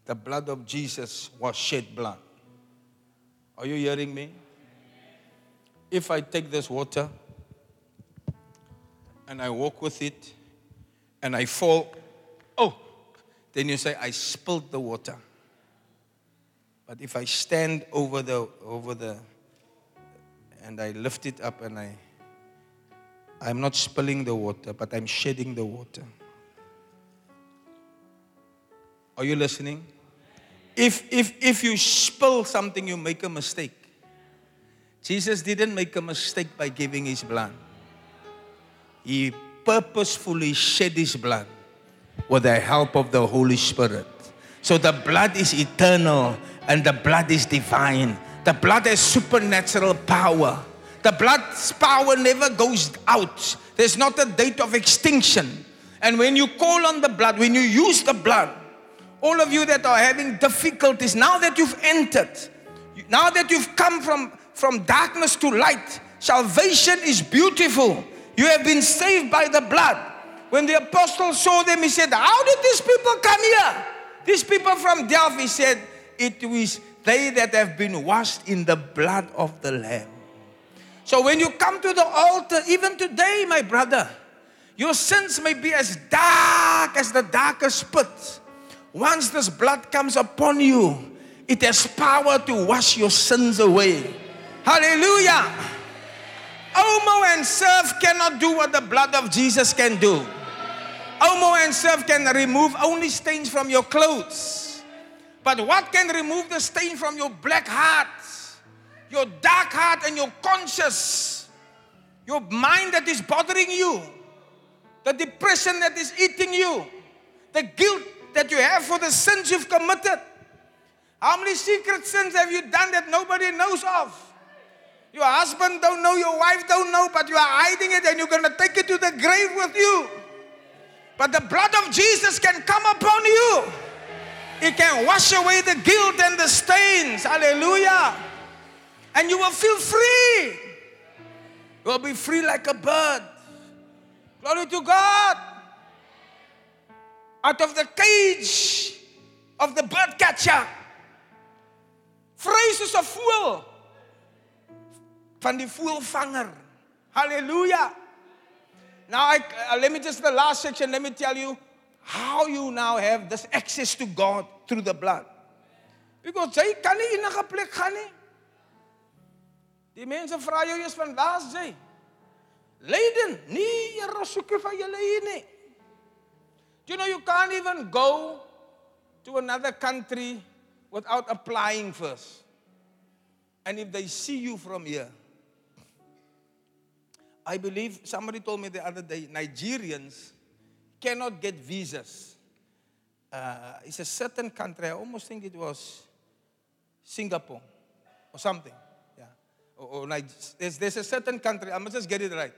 The blood of Jesus was shed blood. Are you hearing me? If I take this water and I walk with it and I fall, then you say, I spilled the water. But if I stand over the, over the, and I lift it up and I, I'm not spilling the water, but I'm shedding the water. Are you listening? If, if, if you spill something, you make a mistake. Jesus didn't make a mistake by giving his blood. He purposefully shed his blood with the help of the Holy Spirit. So the blood is eternal and the blood is divine. The blood has supernatural power. The blood's power never goes out. There's not a date of extinction. And when you call on the blood, when you use the blood, all of you that are having difficulties, now that you've entered, now that you've come from, from darkness to light, salvation is beautiful. You have been saved by the blood. When the apostle saw them, he said, How did these people come here? These people from Delphi said, It was they that have been washed in the blood of the Lamb. So when you come to the altar, even today, my brother, your sins may be as dark as the darkest pit. Once this blood comes upon you, it has power to wash your sins away. Hallelujah. Omo and surf cannot do what the blood of Jesus can do. Oh, Omo and surf can remove only stains from your clothes. But what can remove the stain from your black heart, your dark heart, and your conscience, your mind that is bothering you, the depression that is eating you, the guilt that you have for the sins you've committed? How many secret sins have you done that nobody knows of? Your husband don't know, your wife don't know, but you are hiding it and you're going to take it to the grave with you. But the blood of Jesus can come upon you. It can wash away the guilt and the stains. Hallelujah. And you will feel free. You will be free like a bird. Glory to God. Out of the cage of the bird catcher. Soos 'n voël van die voëlvanger. Hallelujah. Now, I, uh, let me just the last section. Let me tell you how you now have this access to God through the blood. Because jy kan nie enige plek gaan nie. Die mense vra jou eers van laas jy. Leiden, nee, Here soek vir julle hier nie. Do you know you can't even go to another country without applying first. And if they see you from here, I believe somebody told me the other day Nigerians cannot get visas. Uh, it's a certain country, I almost think it was Singapore or something. Yeah. Or, or there's, there's a certain country, I must just get it right.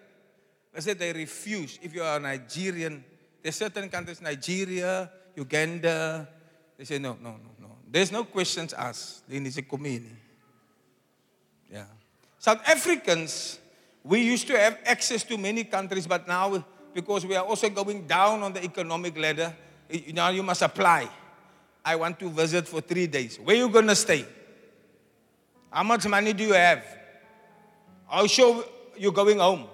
They said they refuse. If you are a Nigerian, there's certain countries, Nigeria, Uganda, they say no, no, no, no. There's no questions asked. They need come. Yeah. South Africans, we used to have access to many countries, but now because we are also going down on the economic ladder, now you must apply. I want to visit for three days. Where you gonna stay? How much money do you have? How sure you're going home?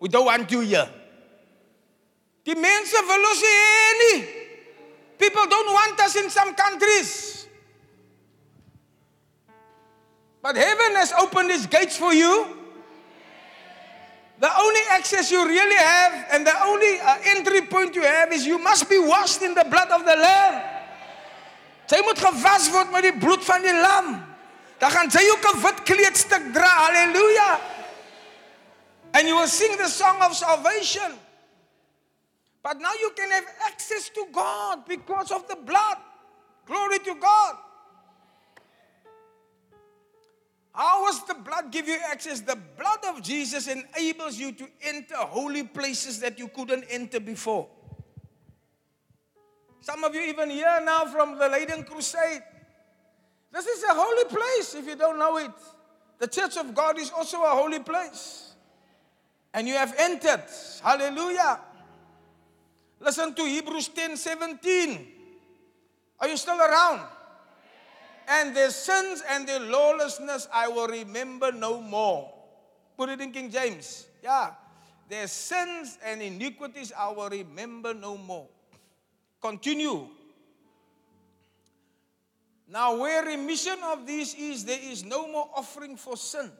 We don't want you here. Die mense wil ons. People don't want us in some countries. But heaven has opened its gates for you. The only access you really have and the only uh, entry point you have is you must be washed in the blood of the lamb. Jy moet gewas word met die bloed van die lam. Dan gaan jy ook 'n wit kleedstuk dra. Halleluja. And you will sing the song of salvation. But now you can have access to God because of the blood. Glory to God. How does the blood give you access? The blood of Jesus enables you to enter holy places that you couldn't enter before. Some of you even here now from the Leiden Crusade. This is a holy place if you don't know it. The church of God is also a holy place. And you have entered. Hallelujah. Listen to Hebrews 10 17. Are you still around? And their sins and their lawlessness I will remember no more. Put it in King James. Yeah. Their sins and iniquities I will remember no more. Continue. Now, where remission of these is, there is no more offering for sin.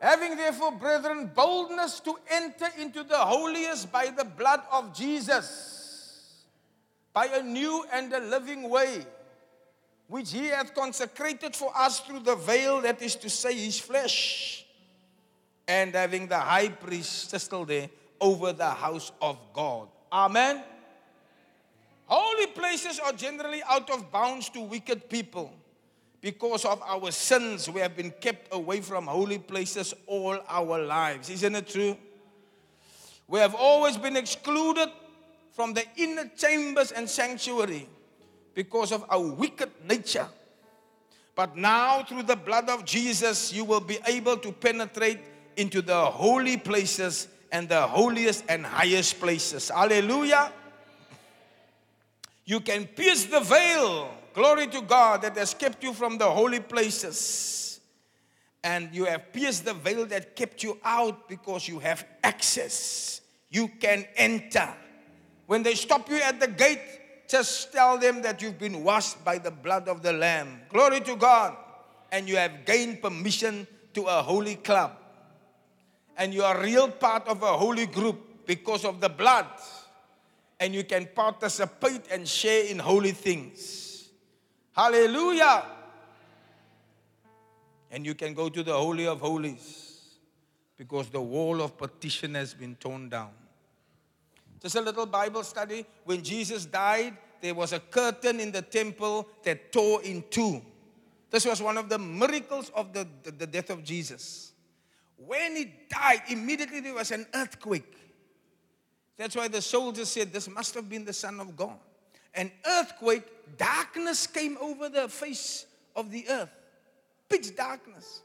Having therefore, brethren, boldness to enter into the holiest by the blood of Jesus, by a new and a living way, which he hath consecrated for us through the veil, that is to say, his flesh, and having the high priest still there over the house of God. Amen. Holy places are generally out of bounds to wicked people. Because of our sins, we have been kept away from holy places all our lives. Isn't it true? We have always been excluded from the inner chambers and sanctuary because of our wicked nature. But now, through the blood of Jesus, you will be able to penetrate into the holy places and the holiest and highest places. Hallelujah. You can pierce the veil. Glory to God that has kept you from the holy places. And you have pierced the veil that kept you out because you have access. You can enter. When they stop you at the gate, just tell them that you've been washed by the blood of the Lamb. Glory to God. And you have gained permission to a holy club. And you are a real part of a holy group because of the blood and you can participate and share in holy things. Hallelujah. And you can go to the Holy of Holies because the wall of partition has been torn down. Just a little Bible study. When Jesus died, there was a curtain in the temple that tore in two. This was one of the miracles of the, the, the death of Jesus. When he died, immediately there was an earthquake. That's why the soldiers said, This must have been the Son of God. An earthquake, darkness came over the face of the earth. Pitch darkness.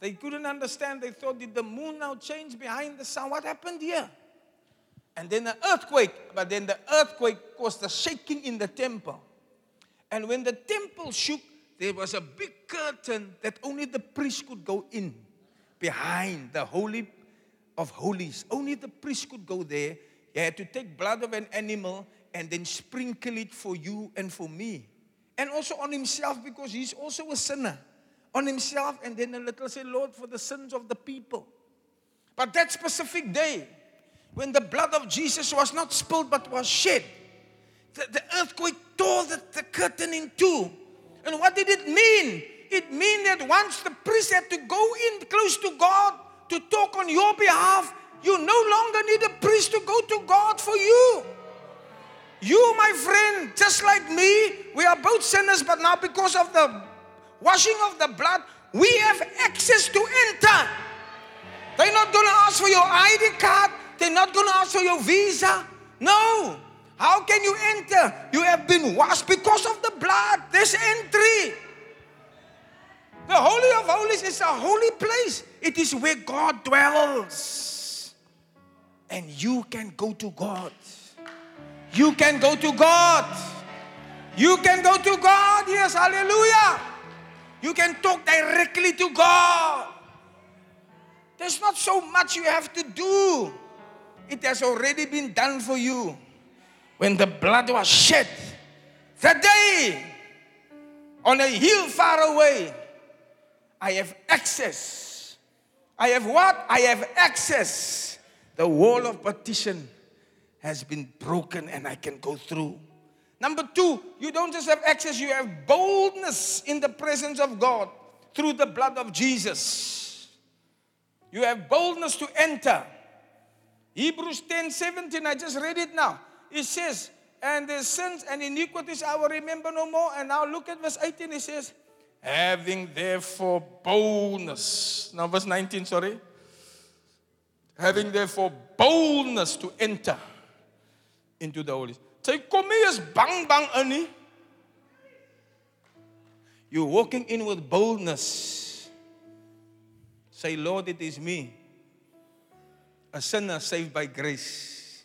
They couldn't understand. They thought, Did the moon now change behind the sun? What happened here? And then an earthquake. But then the earthquake caused a shaking in the temple. And when the temple shook, there was a big curtain that only the priest could go in behind the holy of holies. Only the priest could go there. He had to take blood of an animal and then sprinkle it for you and for me. And also on himself because he's also a sinner. On himself and then a little say, Lord, for the sins of the people. But that specific day, when the blood of Jesus was not spilled but was shed, the, the earthquake tore the, the curtain in two. And what did it mean? It mean that once the priest had to go in close to God to talk on your behalf, you no longer need a priest to go to God for you. You, my friend, just like me, we are both sinners, but now because of the washing of the blood, we have access to enter. They're not going to ask for your ID card, they're not going to ask for your visa. No. How can you enter? You have been washed because of the blood. This entry. The Holy of Holies is a holy place. It is where God dwells. And you can go to God. You can go to God. You can go to God. Yes, hallelujah. You can talk directly to God. There's not so much you have to do. It has already been done for you. When the blood was shed, that day, on a hill far away, I have access. I have what? I have access. The wall of partition has been broken and I can go through. Number two, you don't just have access, you have boldness in the presence of God through the blood of Jesus. You have boldness to enter. Hebrews 10 17, I just read it now. It says, And the sins and iniquities I will remember no more. And now look at verse 18, it says, Having therefore boldness. Now, verse 19, sorry. Having therefore boldness to enter into the Holy. Kom nie eens bang bang in. You're walking in with boldness. Say, Lord, it is me, a sinner saved by grace.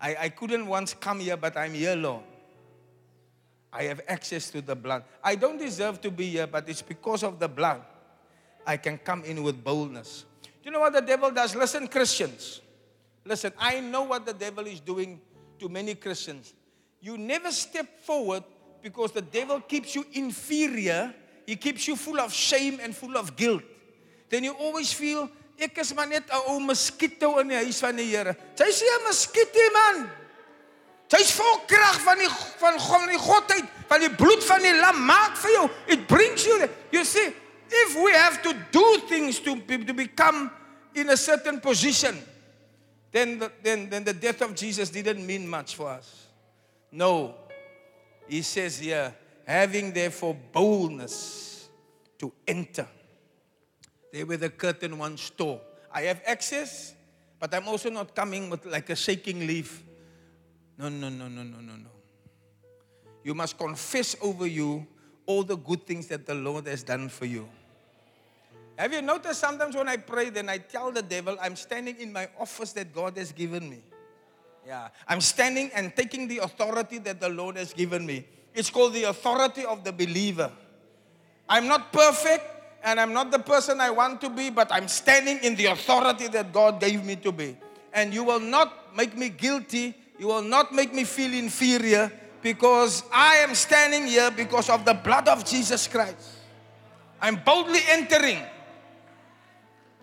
I, I couldn't once come here, but I'm here, Lord. I have access to the blood. I don't deserve to be here, but it's because of the blood. I can come in with boldness. Do you know what the devil does? Listen, Christians. Listen, I know what the devil is doing to many Christians. You never step forward because the devil keeps you inferior. He keeps you full of shame and full of guilt. Then you always feel, ek is maar net 'n ou muskiete in die huis van die Here. Sy sê 'n muskiete man. Sy's vol krag van die van God van die godheid, van die bloed van die lam maak vir jou. It brings you. You see, if we have to do things to, to become in a certain position, then the, then, then the death of Jesus didn't mean much for us. No. He says here, having therefore boldness to enter. There where the curtain once tore. I have access, but I'm also not coming with like a shaking leaf. No, no, no, no, no, no, no. You must confess over you all the good things that the Lord has done for you. Have you noticed sometimes when I pray, then I tell the devil, I'm standing in my office that God has given me. Yeah. I'm standing and taking the authority that the Lord has given me. It's called the authority of the believer. I'm not perfect and I'm not the person I want to be, but I'm standing in the authority that God gave me to be. And you will not make me guilty. You will not make me feel inferior because I am standing here because of the blood of Jesus Christ. I'm boldly entering.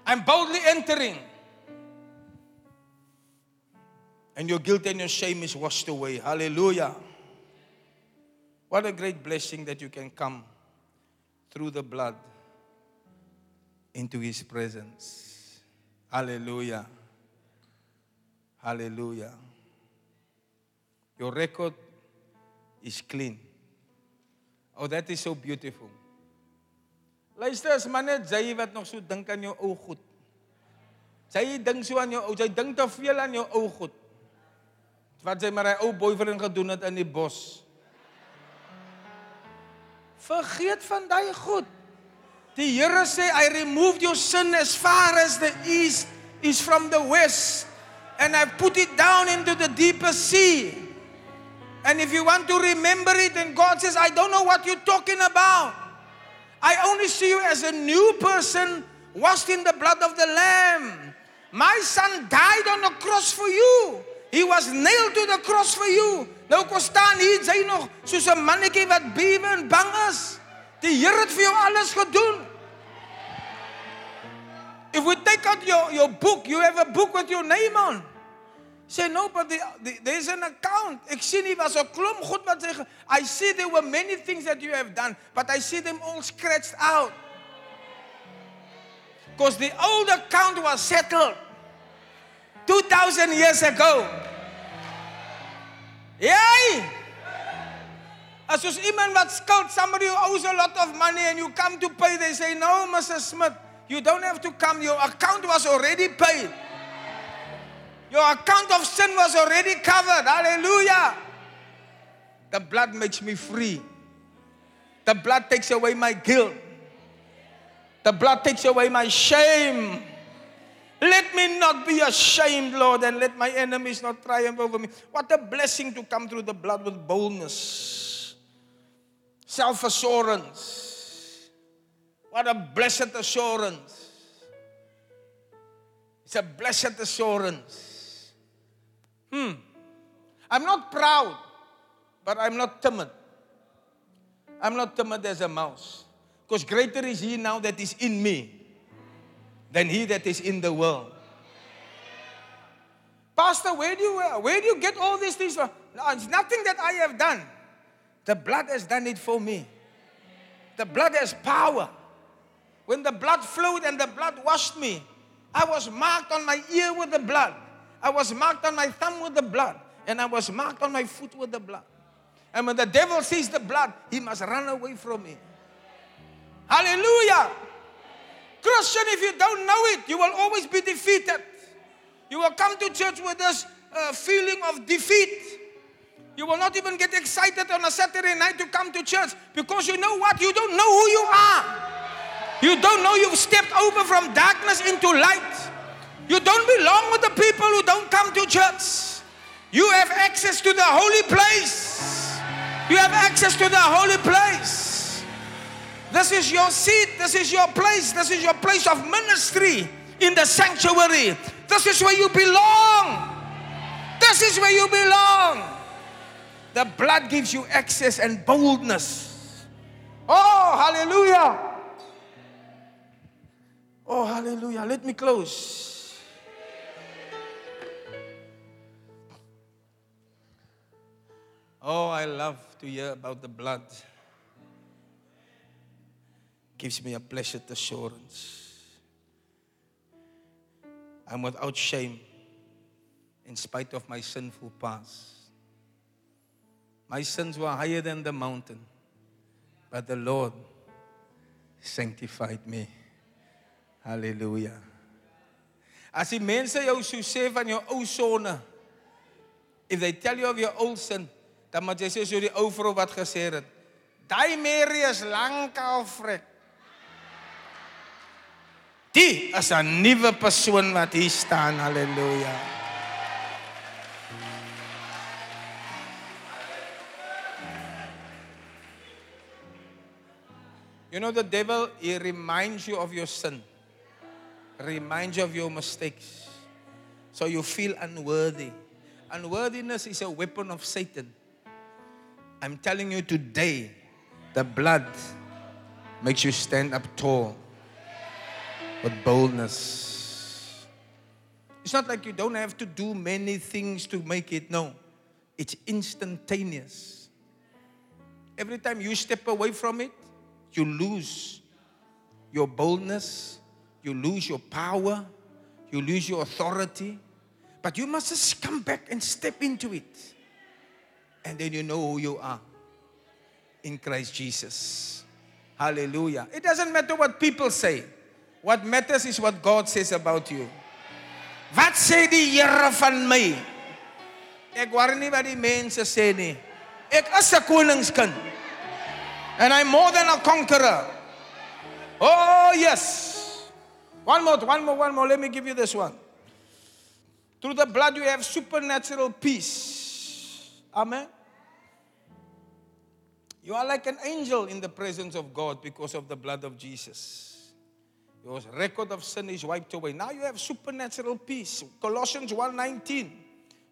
I'm boldly entering. And your guilt and your shame is washed away. Hallelujah. What a great blessing that you can come through the blood into his presence. Hallelujah. Hallelujah. Your record is clean. Oh, that is so beautiful. Luister, is maar net jy wat nog so dink aan jou ou goed. Sy dink so aan jou ou, sy dink te veel aan jou ou goed. Wat sy maar hy ou boyfriend gedoen het in die bos. Vergeet van daai goed. Die Here sê I removed your sin as far as the east is from the west and I put it down into the deepest sea. And if you want to remember it and God says I don't know what you're talking about. I only see you as a new person washed in the blood of the lamb. My son died on the cross for you. He was nailed to the cross for you. Nou kom staan hier jy nog soos 'n mannetjie wat bewe en bang is. Die Here het vir jou alles gedoen. If we take out your, your book, you have a book with your name on. Say no, but the, the, there's an account. Ek sien nie was 'n klomp goed wat sê I see there were many things that you have done, but I see them all scratched out. Because the old account was settled 2000 years ago. Yay! As soos iemand wat skuld somebody who owes a lot of money and you come to pay, they say, No, Mr. Smith, you don't have to come. Your account was already paid. Your account of sin was already covered. Hallelujah. The blood makes me free. The blood takes away my guilt. The blood takes away my shame. Let me not be ashamed, Lord, and let my enemies not triumph over me. What a blessing to come through the blood with boldness, self assurance. What a blessed assurance. It's a blessed assurance. Hmm. I'm not proud, but I'm not timid. I'm not timid as a mouse. Because greater is He now that is in me than he that is in the world. Pastor, where do you where do you get all these things from? No, it's nothing that I have done. The blood has done it for me. The blood has power. When the blood flowed and the blood washed me, I was marked on my ear with the blood. I was marked on my thumb with the blood. And I was marked on my foot with the blood. And when the devil sees the blood, he must run away from me. Hallelujah. Christian, if you don't know it, you will always be defeated. You will come to church with this uh, feeling of defeat. You will not even get excited on a Saturday night to come to church because you know what? You don't know who you are. You don't know you've stepped over from darkness into light. You don't belong with the people who don't come to church. You have access to the holy place. You have access to the holy place. This is your seat. This is your place. This is your place of ministry in the sanctuary. This is where you belong. This is where you belong. The blood gives you access and boldness. Oh, hallelujah. Oh, hallelujah. Let me close. Oh, I love to hear about the blood. Gives me a blessed assurance. I'm without shame in spite of my sinful past. My sins were higher than the mountain, but the Lord sanctified me. Hallelujah. As die mense jou so sê van jou ou sonde, if they tell you of your old sin, dan moet jy sê so die ou vrou wat gesê het, daai Mary is lankal vrek. Die is 'n nuwe persoon wat hier staan. Halleluja. You know the devil he reminds you of your sin. Reminds you of your mistakes. So you feel unworthy. Unworthiness is a weapon of Satan. I'm telling you today, the blood makes you stand up tall with boldness. It's not like you don't have to do many things to make it. No, it's instantaneous. Every time you step away from it, you lose your boldness, you lose your power, you lose your authority. But you must just come back and step into it. And then you know who you are. in Christ Jesus. Hallelujah. It doesn't matter what people say. What matters is what God says about you. Wat sê die Here van my? Ek worry nie wat die mense sê nie. Ek is 'n koningskind. And I'm more than a conqueror. Oh, yes. One more, one more, one more. Let me give you this one. Through the blood, you have supernatural peace. Amen. You are like an angel in the presence of God because of the blood of Jesus. Your record of sin is wiped away. Now you have supernatural peace. Colossians 1:19.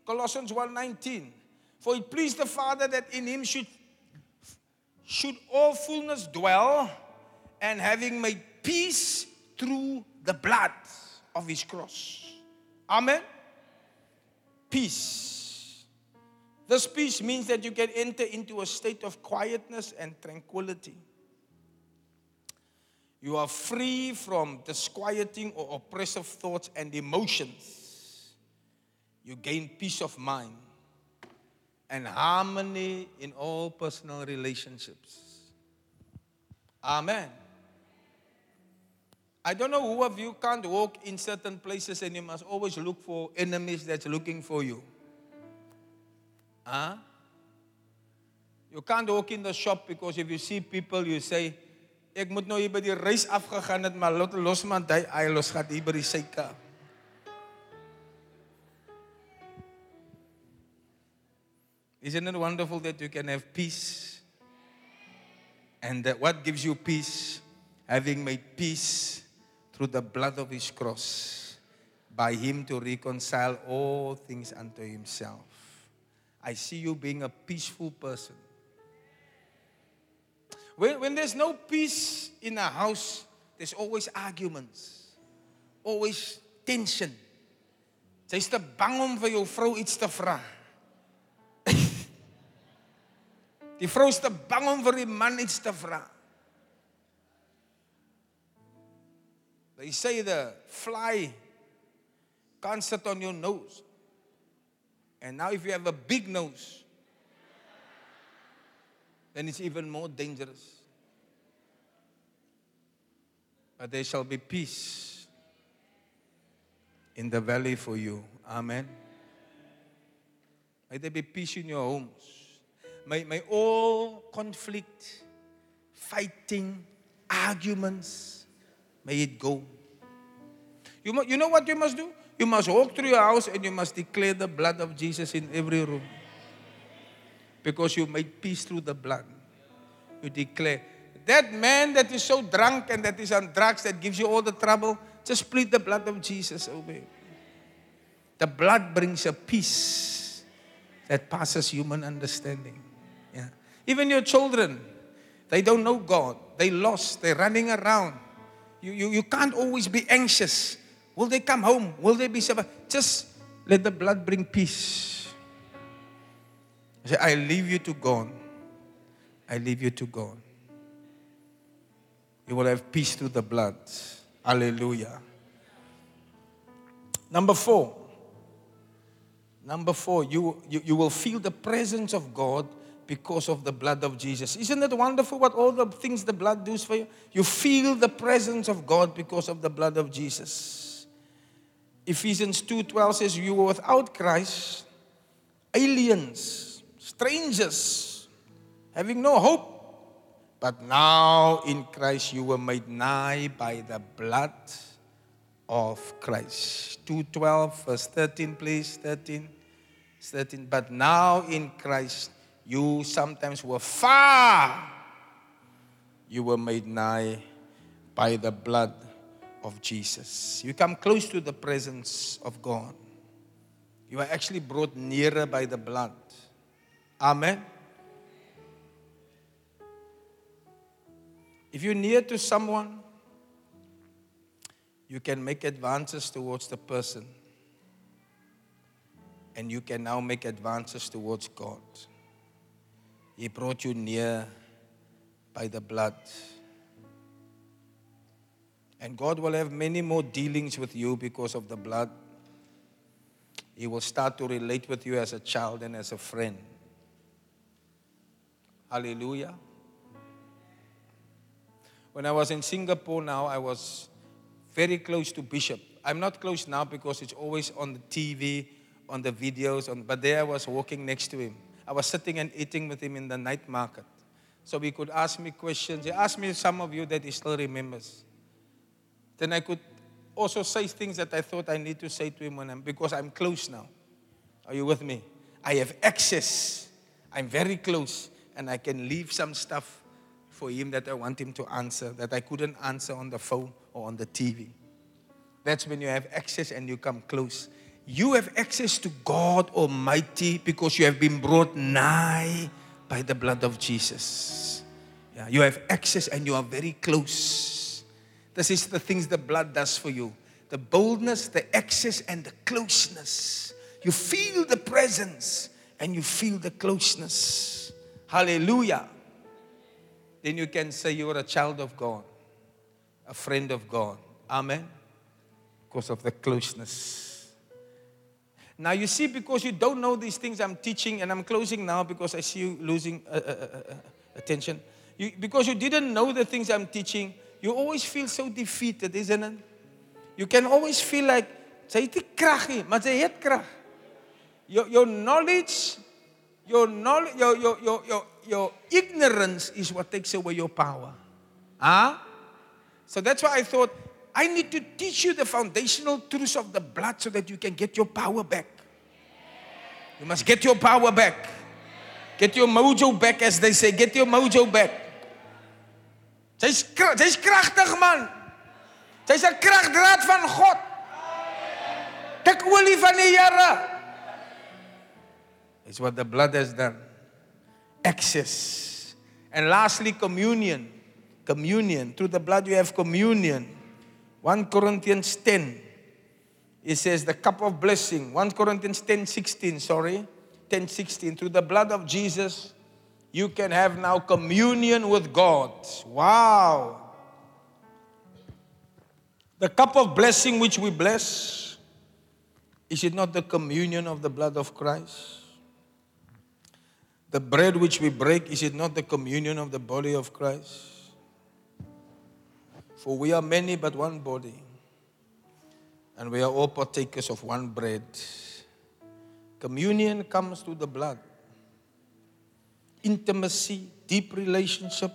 Colossians 1:19. For it pleased the Father that in him should should all fullness dwell, and having made peace through the blood of his cross. Amen. Peace. This peace means that you can enter into a state of quietness and tranquility. You are free from disquieting or oppressive thoughts and emotions. You gain peace of mind and harmony in all personal relationships. Amen. I don't know who of you can't walk in certain places and you must always look for enemies that's looking for you. Huh? You can't walk in the shop because if you see people, you say, ek moet nou hier by die reis afgegaan het, maar los daai hy los gaan hier by die suiker. Isn't it wonderful that you can have peace? And that what gives you peace? Having made peace through the blood of his cross, by him to reconcile all things unto himself. I see you being a peaceful person. When, when there's no peace in a house, there's always arguments, always tension. Jy's te bang om vir jou vrou iets te vra. Die vrou is te bang om vir die man iets te vra. They say the fly can't sit on your nose. And now if you have a big nose, then it's even more dangerous. But there shall be peace in the valley for you. Amen. May there be peace in your homes. May, may all conflict, fighting, arguments, may it go. You, you know what you must do? You must walk through your house and you must declare the blood of Jesus in every room. Because you made peace through the blood. You declare, that man that is so drunk and that is on drugs that gives you all the trouble, just plead the blood of Jesus over him. The blood brings a peace that passes human understanding. Even your children, they don't know God. They lost. They're running around. You, you, you can't always be anxious. Will they come home? Will they be survived? Just let the blood bring peace. Say, I leave you to God. I leave you to God. You will have peace through the blood. Hallelujah. Number four. Number four, you, you, you will feel the presence of God because of the blood of Jesus. Isn't it wonderful what all the things the blood does for you? You feel the presence of God because of the blood of Jesus. Ephesians 2:12 says, You were without Christ, aliens, strangers, having no hope. But now in Christ you were made nigh by the blood of Christ. 2:12 verse 13 please 13 13 but now in Christ you sometimes were far you were made nigh by the blood of Jesus. You come close to the presence of God. You are actually brought nearer by the blood. Amen. If you're near to someone, you can make advances towards the person. And you can now make advances towards God. He brought you near by the blood. And God will have many more dealings with you because of the blood. He will start to relate with you as a child and as a friend. Hallelujah. When I was in Singapore now, I was very close to Bishop. I'm not close now because it's always on the TV, on the videos, on, but there I was walking next to him. I was sitting and eating with him in the night market. So he could ask me questions. He asked me some of you that he still remembers. Then I could also say things that I thought I need to say to him when I'm, because I'm close now. Are you with me? I have access. I'm very close and I can leave some stuff for him that I want him to answer that I couldn't answer on the phone or on the TV. That's when you have access and you come close. You have access to God Almighty because you have been brought nigh by the blood of Jesus. Yeah, you have access and you are very close. This is the things the blood does for you the boldness, the access, and the closeness. You feel the presence and you feel the closeness. Hallelujah. Then you can say you are a child of God, a friend of God. Amen. Because of the closeness. Now, you see, because you don't know these things I'm teaching, and I'm closing now because I see you losing uh, uh, uh, uh, attention. You, because you didn't know the things I'm teaching, you always feel so defeated, isn't it? You can always feel like, sy het nie krag nie. Your, your knowledge, your knowledge, your, your, your, your, your ignorance is what takes away your power. Huh? So that's why I thought, I need to teach you the foundational truths of the blood so that you can get your power back. You must get your power back. Get your mojo back, as they say. Get your mojo back. Jy's jy's kragtig man. Jy's 'n kragdraad van God. Kyk olie van die Here. It's what the blood has done. Access. And lastly, communion. Communion. Through the blood, you have communion. 1 Corinthians 10. It says the cup of blessing. 1 Corinthians 10 16, sorry. 10 16. Through the blood of Jesus, you can have now communion with God. Wow. The cup of blessing which we bless, is it not the communion of the blood of Christ? The bread which we break, is it not the communion of the body of Christ? For we are many, but one body. And we are all partakers of one bread. Communion comes through the blood. Intimacy, deep relationship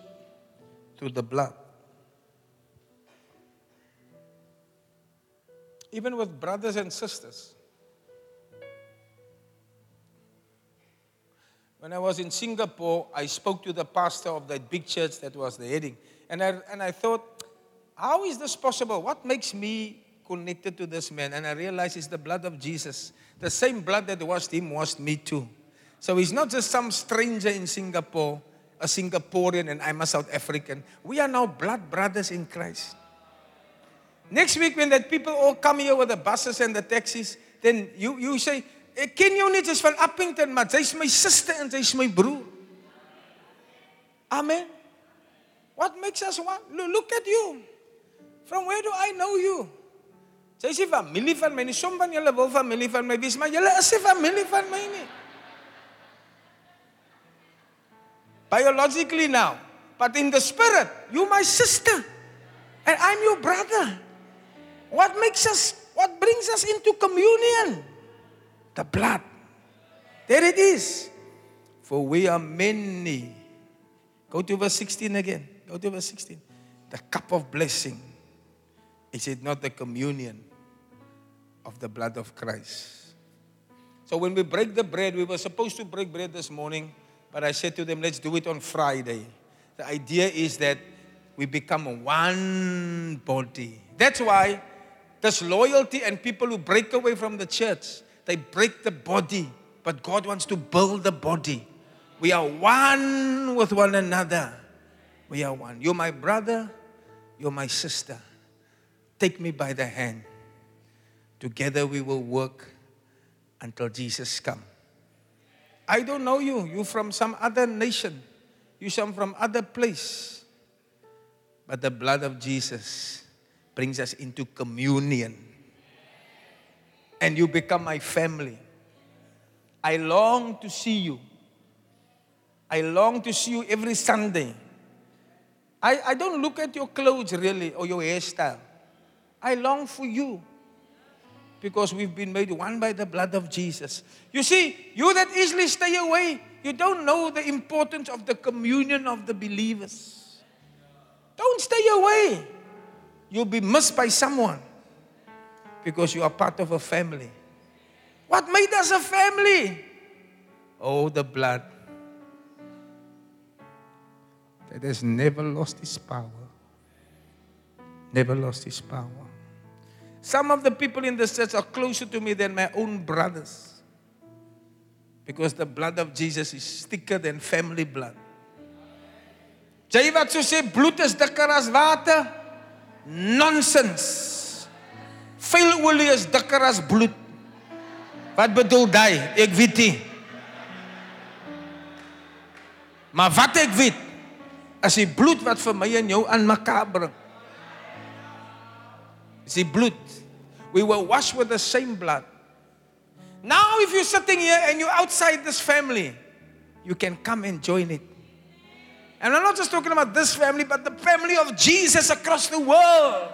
through the blood. Even with brothers and sisters. When I was in Singapore, I spoke to the pastor of that big church that was the heading. And I, and I thought, how is this possible? What makes me connected to this man? And I realized it's the blood of Jesus. The same blood that washed him washed me too. So he's not just some stranger in Singapore, a Singaporean, and I'm a South African. We are now blood brothers in Christ. Next week, when that people all come here with the buses and the taxis, then you, you say, Ek ken jou net as van Upington, maar jy's my suster en jy's my broer. Amen. What makes us one? Look at you. From where do I know you? Sy sê familie van my nie. Som van julle wil familie van my wees, maar julle is nie familie van my nie. Biologically now, but in the spirit, you my sister and I'm your brother. What makes us what brings us into communion? The blood. There it is. For we are many. Go to verse 16 again. Go to verse 16. The cup of blessing. Is it not the communion of the blood of Christ? So when we break the bread, we were supposed to break bread this morning, but I said to them, let's do it on Friday. The idea is that we become one body. That's why there's loyalty and people who break away from the church, they break the body, but God wants to build the body. We are one with one another. We are one. You're my brother, you're my sister. Take me by the hand. Together we will work until Jesus come. I don't know you. You're from some other nation. You some from other place. But the blood of Jesus brings us into communion. And you become my family. I long to see you. I long to see you every Sunday. I, I don't look at your clothes really or your hairstyle. I long for you because we've been made one by the blood of Jesus. You see, you that easily stay away, you don't know the importance of the communion of the believers. Don't stay away. You'll be missed by someone because you are part of a family. What made us a family? Oh, the blood that has never lost its power. Never lost its power. Some of the people in the church are closer to me than my own brothers because the blood of Jesus is thicker than family blood. Jy wat so sê bloed is dikker as water? Nonsens. Veel olie is dikker as bloed. Wat bedoel jy? Ek weet nie. Maar wat ek weet, is die bloed wat vir my en jou aan mekaar bring. Is blood. We were washed with the same blood. Now if you're sitting here and you're outside this family, you can come and join it. And I'm not just talking about this family, but the family of Jesus across the world.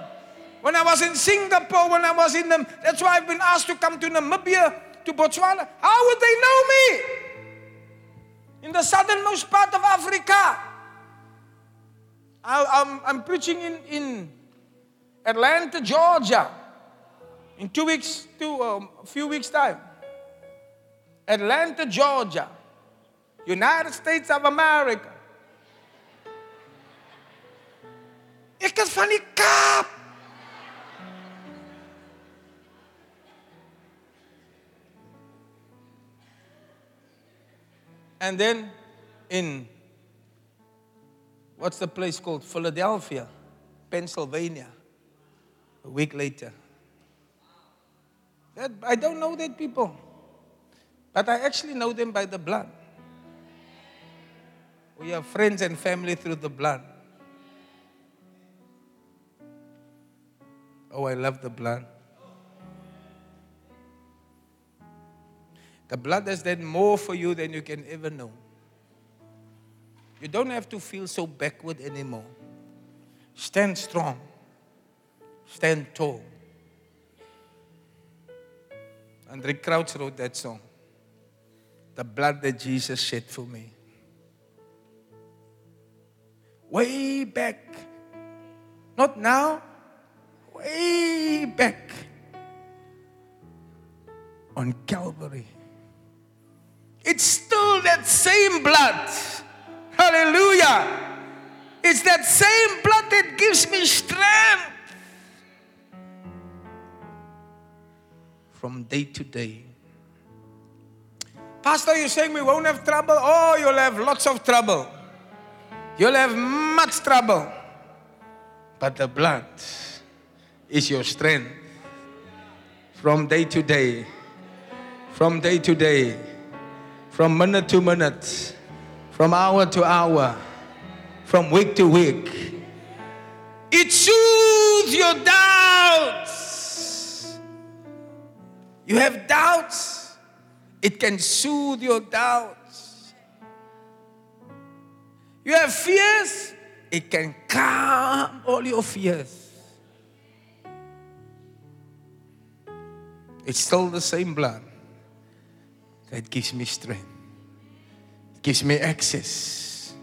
When I was in Singapore, when I was in them, that's why I've been asked to come to Namibia, to Botswana. How would they know me? In the southernmost part of Africa. I, I'm, I'm preaching in, in Atlanta, Georgia, in two weeks, two, um, a few weeks' time. Atlanta, Georgia, United States of America. Ek is van die Kaap. And then in what's the place called? Philadelphia, Pennsylvania. A week later. That, I don't know that people, but I actually know them by the blood. We are friends and family through the blood. Oh, I love the blood. The blood has done more for you than you can ever know. You don't have to feel so backward anymore. Stand strong. Stand tall. Andraé Crouch wrote that song. The blood that Jesus shed for me. Way back. Not now. Way back. On Calvary. It's still that same blood. Hallelujah. It's that same blood that gives me strength from day to day. Pastor, you're saying we won't have trouble? Oh, you'll have lots of trouble. You'll have much trouble. But the blood is your strength from day to day, from day to day, from minute to minute, from hour to hour, from week to week. It soothes your doubts. You have doubts, it can soothe your doubts. You have fears, it can calm all your fears. It's still the same blood that gives me strength, gives me access,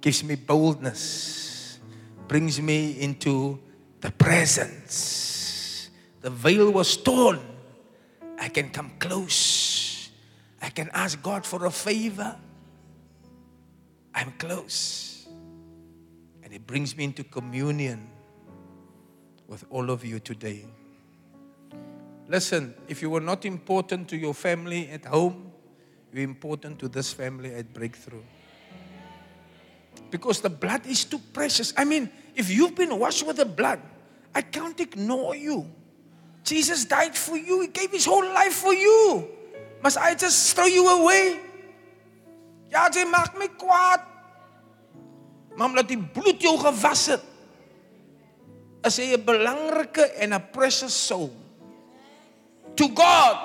gives me boldness, brings me into the presence. The veil was torn. I can come close. I can ask God for a favor. I'm close. And it brings me into communion with all of you today. Listen, if you were not important to your family at home, you're important to this family at Breakthrough. Because the blood is too precious. I mean, if you've been washed with the blood, I can't ignore you. Jesus died for you, He gave His whole life for you. Must I just throw you away? Ja, jy maak my kwaad. Maar omdat die bloed jou gewas het, is jy 'n belangrike en 'n precious soul to God.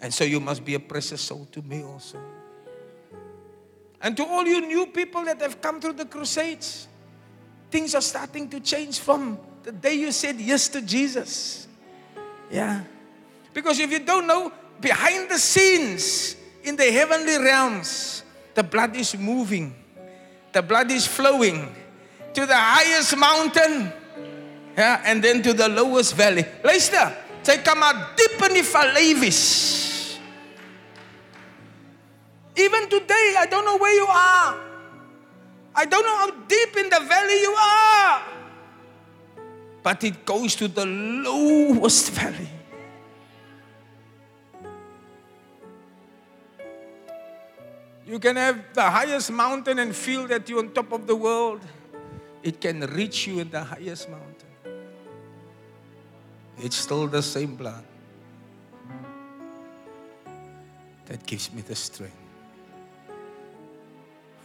And so you must be a precious soul to me also. And to all you new people that have come through the crusades, things are starting to change from the day you said yes to Jesus. Yeah. Because if you don't know, behind the scenes in the heavenly realms, the blood is moving, the blood is flowing to the highest mountain, yeah, and then to the lowest valley. Luister, sy kan maar diep in wees. Even today, I don't know where you are. I don't know how deep in the valley you are. But it goes to the lowest valley. You can have the highest mountain and feel that you're on top of the world. It can reach you in the highest mountain. It's still the same blood that gives me the strength.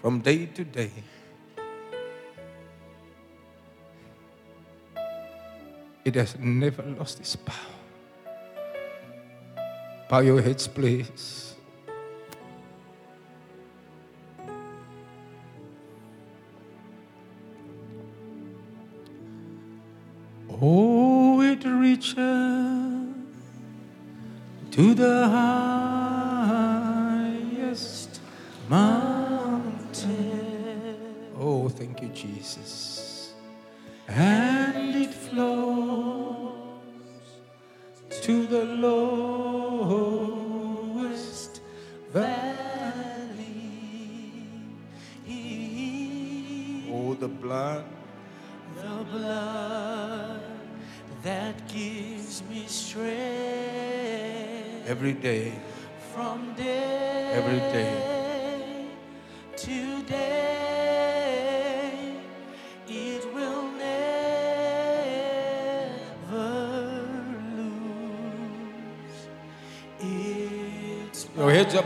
From day to day, it has never lost its power. Bow your heads, please. Oh, it reaches to the highest mountain. Oh, thank you, Jesus. And it flows to the lowest valley. Oh, the blood The blood that gives me strength every day. from day Every day.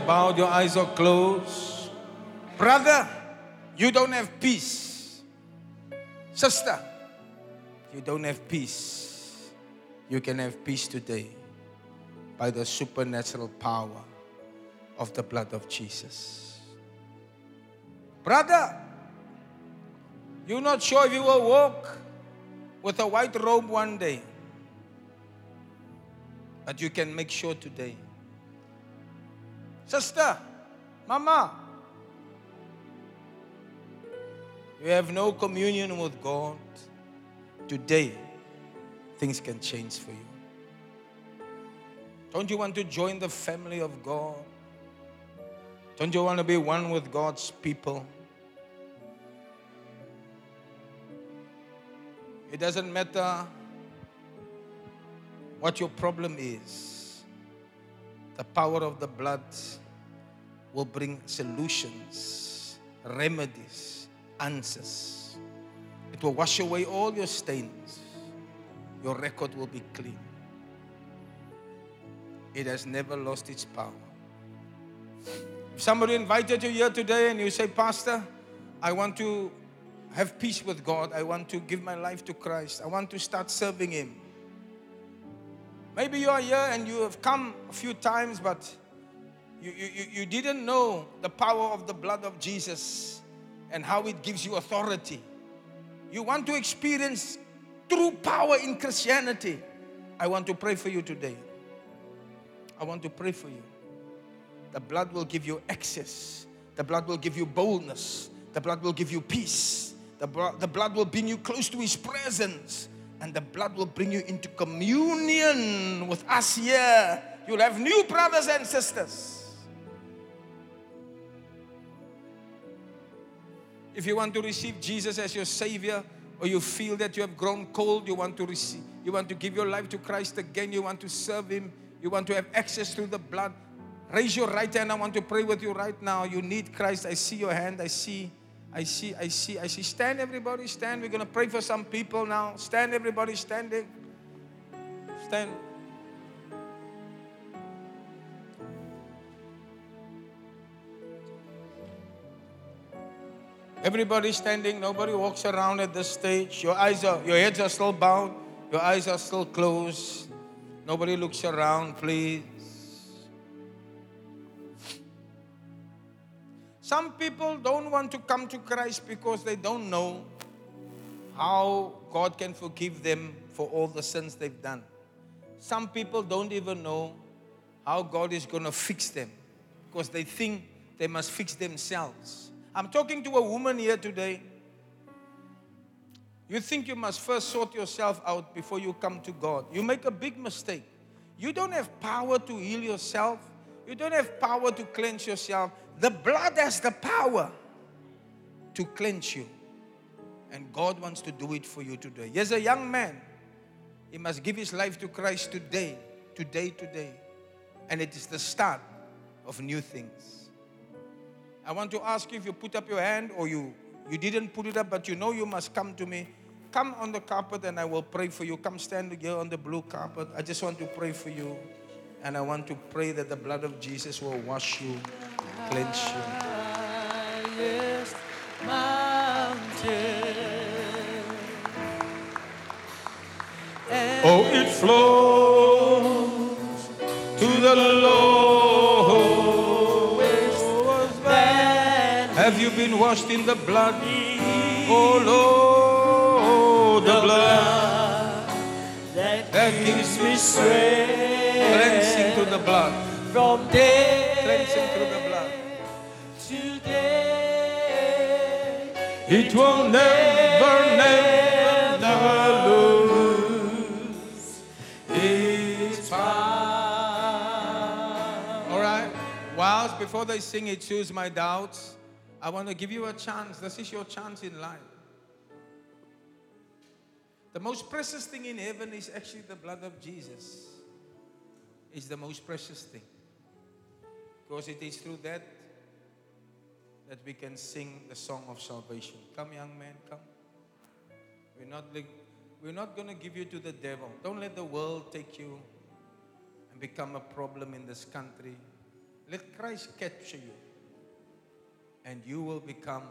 Bowed, your eyes are closed. Brother, you don't have peace. Sister, you don't have peace. You can have peace today by the supernatural power of the blood of Jesus. Brother, you're not sure if you will walk with a white robe one day, but you can make sure today. Sister, Mama, you have no communion with God. Today, things can change for you. Don't you want to join the family of God? Don't you want to be one with God's people? It doesn't matter what your problem is, the power of the blood will bring solutions, remedies, answers. It will wash away all your stains. Your record will be clean. It has never lost its power. If somebody invited you here today and you say, Pastor, I want to have peace with God, I want to give my life to Christ, I want to start serving Him. Maybe you are here and you have come a few times, but you, you, you- didn't know the power of the blood of Jesus and how it gives you authority. You want to experience true power in Christianity. I want to pray for you today. I want to pray for you. The blood will give you access. The blood will give you boldness. The blood will give you peace. The, blo- the blood will bring you close to His presence. And the blood will bring you into communion with us here. You'll have new brothers and sisters. If you want to receive Jesus as your Savior, or you feel that you have grown cold, you want to receive, you want to give your life to Christ again, you want to serve Him, you want to have access to the blood, raise your right hand. I want to pray with you right now. You need Christ. I see your hand. I see, I see, I see, I see. Stand, everybody, stand. We're going to pray for some people now. Stand, everybody, standing. Stand. Everybody standing, nobody walks around at this stage. Your eyes are, your heads are still bowed, your eyes are still closed. Nobody looks around, please. Some people don't want to come to Christ because they don't know how God can forgive them for all the sins they've done. Some people don't even know how God is going to fix them because they think they must fix themselves. I'm talking to a woman here today. You think you must first sort yourself out before you come to God. You make a big mistake. You don't have power to heal yourself, you don't have power to cleanse yourself. The blood has the power to cleanse you. And God wants to do it for you today. Here's a young man. He must give his life to Christ today, today, today. And it is the start of new things. I want to ask you if you put up your hand or you, you didn't put it up, but you know you must come to me. Come on the carpet and I will pray for you. Come stand here on the blue carpet. I just want to pray for you. And I want to pray that the blood of Jesus will wash you, cleanse you. highest mountain. Oh, it flows to the lowest Then Have you been washed in the blood? Oh Lord, the blood that that gives gives me me strength cleansing to the blood, from day cleansing through the It will never, never, never lose its power. All right. Whilst before they sing it, choose my doubts. I want to give you a chance. This is your chance in life. The most precious thing in heaven is actually the blood of Jesus. It's the most precious thing. Because it is through that that we can sing the song of salvation. Come, young man, come. We're not, li- we're not going to give you to the devil. Don't let the world take you and become a problem in this country. Let Christ capture you, and you will become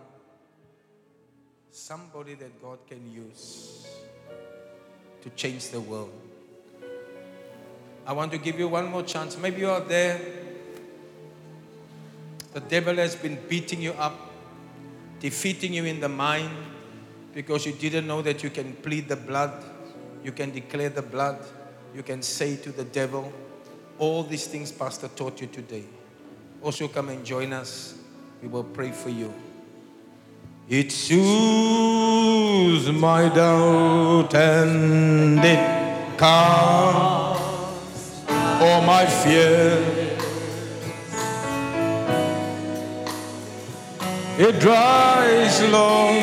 somebody that God can use to change the world. I want to give you one more chance. Maybe you are there. The devil has been beating you up, defeating you in the mind because you didn't know that you can plead the blood, you can declare the blood, you can say to the devil, all these things Pastor taught you today. Also, come and join us. We will pray for you. It soothes my doubt and it calms all my fear. It dries long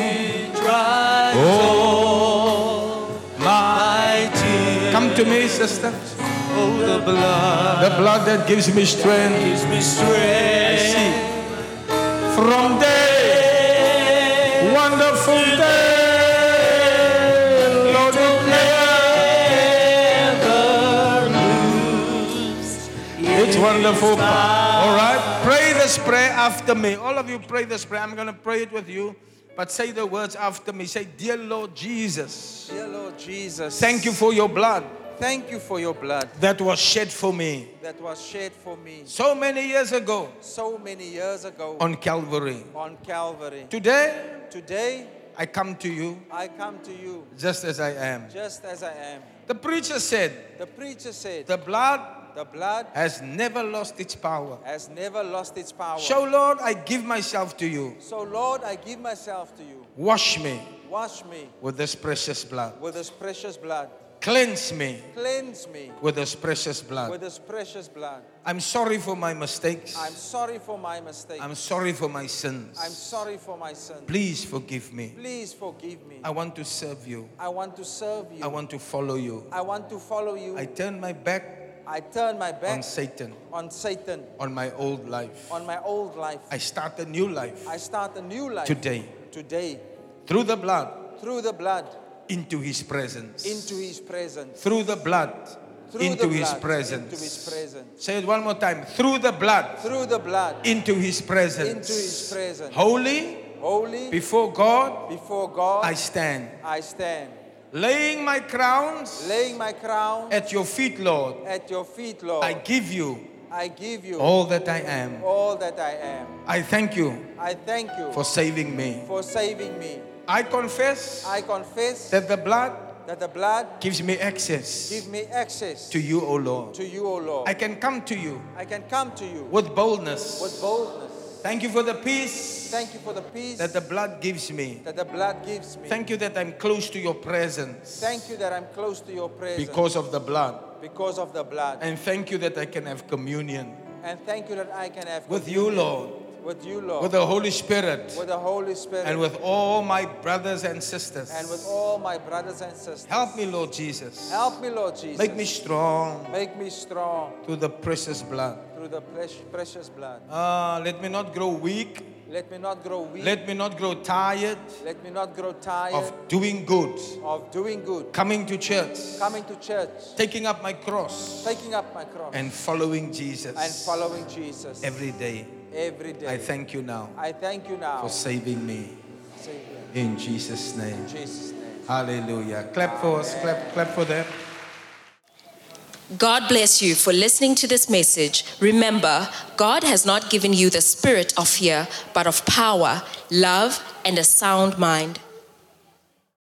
Dries oh. all my tears. Come to me, sister. Oh, the blood The blood that gives me strength. gives me strength. From day, wonderful day, Lord, it It's wonderful. All right, this prayer after me. All of you pray this prayer. I'm going to pray it with you, but say the words after me. Say, Dear Lord Jesus, Dear Lord Jesus, thank you for your blood Thank you for your blood that was shed for me that was shed for me so many years ago so many years ago on Calvary. on Calvary. Today, Today, I come to you I come to you just as I am. just as I am. The preacher said, The preacher said, The blood The blood has never lost its power. has never lost its power. So, Lord, I give myself to you. So, Lord, I give myself to you. Wash me Wash me with this precious blood. with this precious blood. Cleanse me Cleanse me with this precious blood. with this precious blood. I'm sorry for my mistakes. I'm sorry for my mistakes. I'm sorry for my sins. I'm sorry for my sins. Please forgive me. Please forgive me. I want to serve you. I want to serve you. I want to follow you. I want to follow you. I turn my back I turn my on back Satan, on Satan, on my old life. on my old life. I start a new life I start a new life today today through the blood through the blood into his presence. into his presence. through the blood Through into his presence. into his presence. Say it one more time. Through the blood Through the blood into his presence. into his presence. Holy Holy before God before God I stand. I stand. Laying my crowns Laying my crown at your feet, Lord. at your feet, Lord. I give you I give you all that I am. all that I am. I thank you I thank you for saving me. for saving me. I confess I confess that the blood that the blood gives me access gives me access to you, O Lord. to you, O Lord. I can come to you I can come to you with boldness. with boldness. Thank you for the peace Thank you for the peace that the blood gives me. that the blood gives me. Thank you that I'm close to your presence Thank you that I'm close to your presence because of the blood. because of the blood. And thank you that I can have communion And thank you that I can have with you, Lord, with you, Lord, with the Holy Spirit, with the Holy Spirit, and with all my brothers and sisters. and with all my brothers and sisters. Help me, Lord Jesus. Help me, Lord Jesus. Make me strong Make me strong through the precious blood. through the precious, precious blood. Ah, let me not grow weak. Let me not grow weak. Let me not grow tired Let me not grow tired of doing good, of doing good, coming to church, coming to church, taking up my cross, taking up my cross, and following Jesus and following Jesus every day. Every day. I thank you now I thank you now, for saving me. Savior. In Jesus' name. In Jesus' name. Hallelujah. Clap for us. Clap, clap for them. God bless you for listening to this message. Remember, God has not given you the spirit of fear, but of power, love, and a sound mind.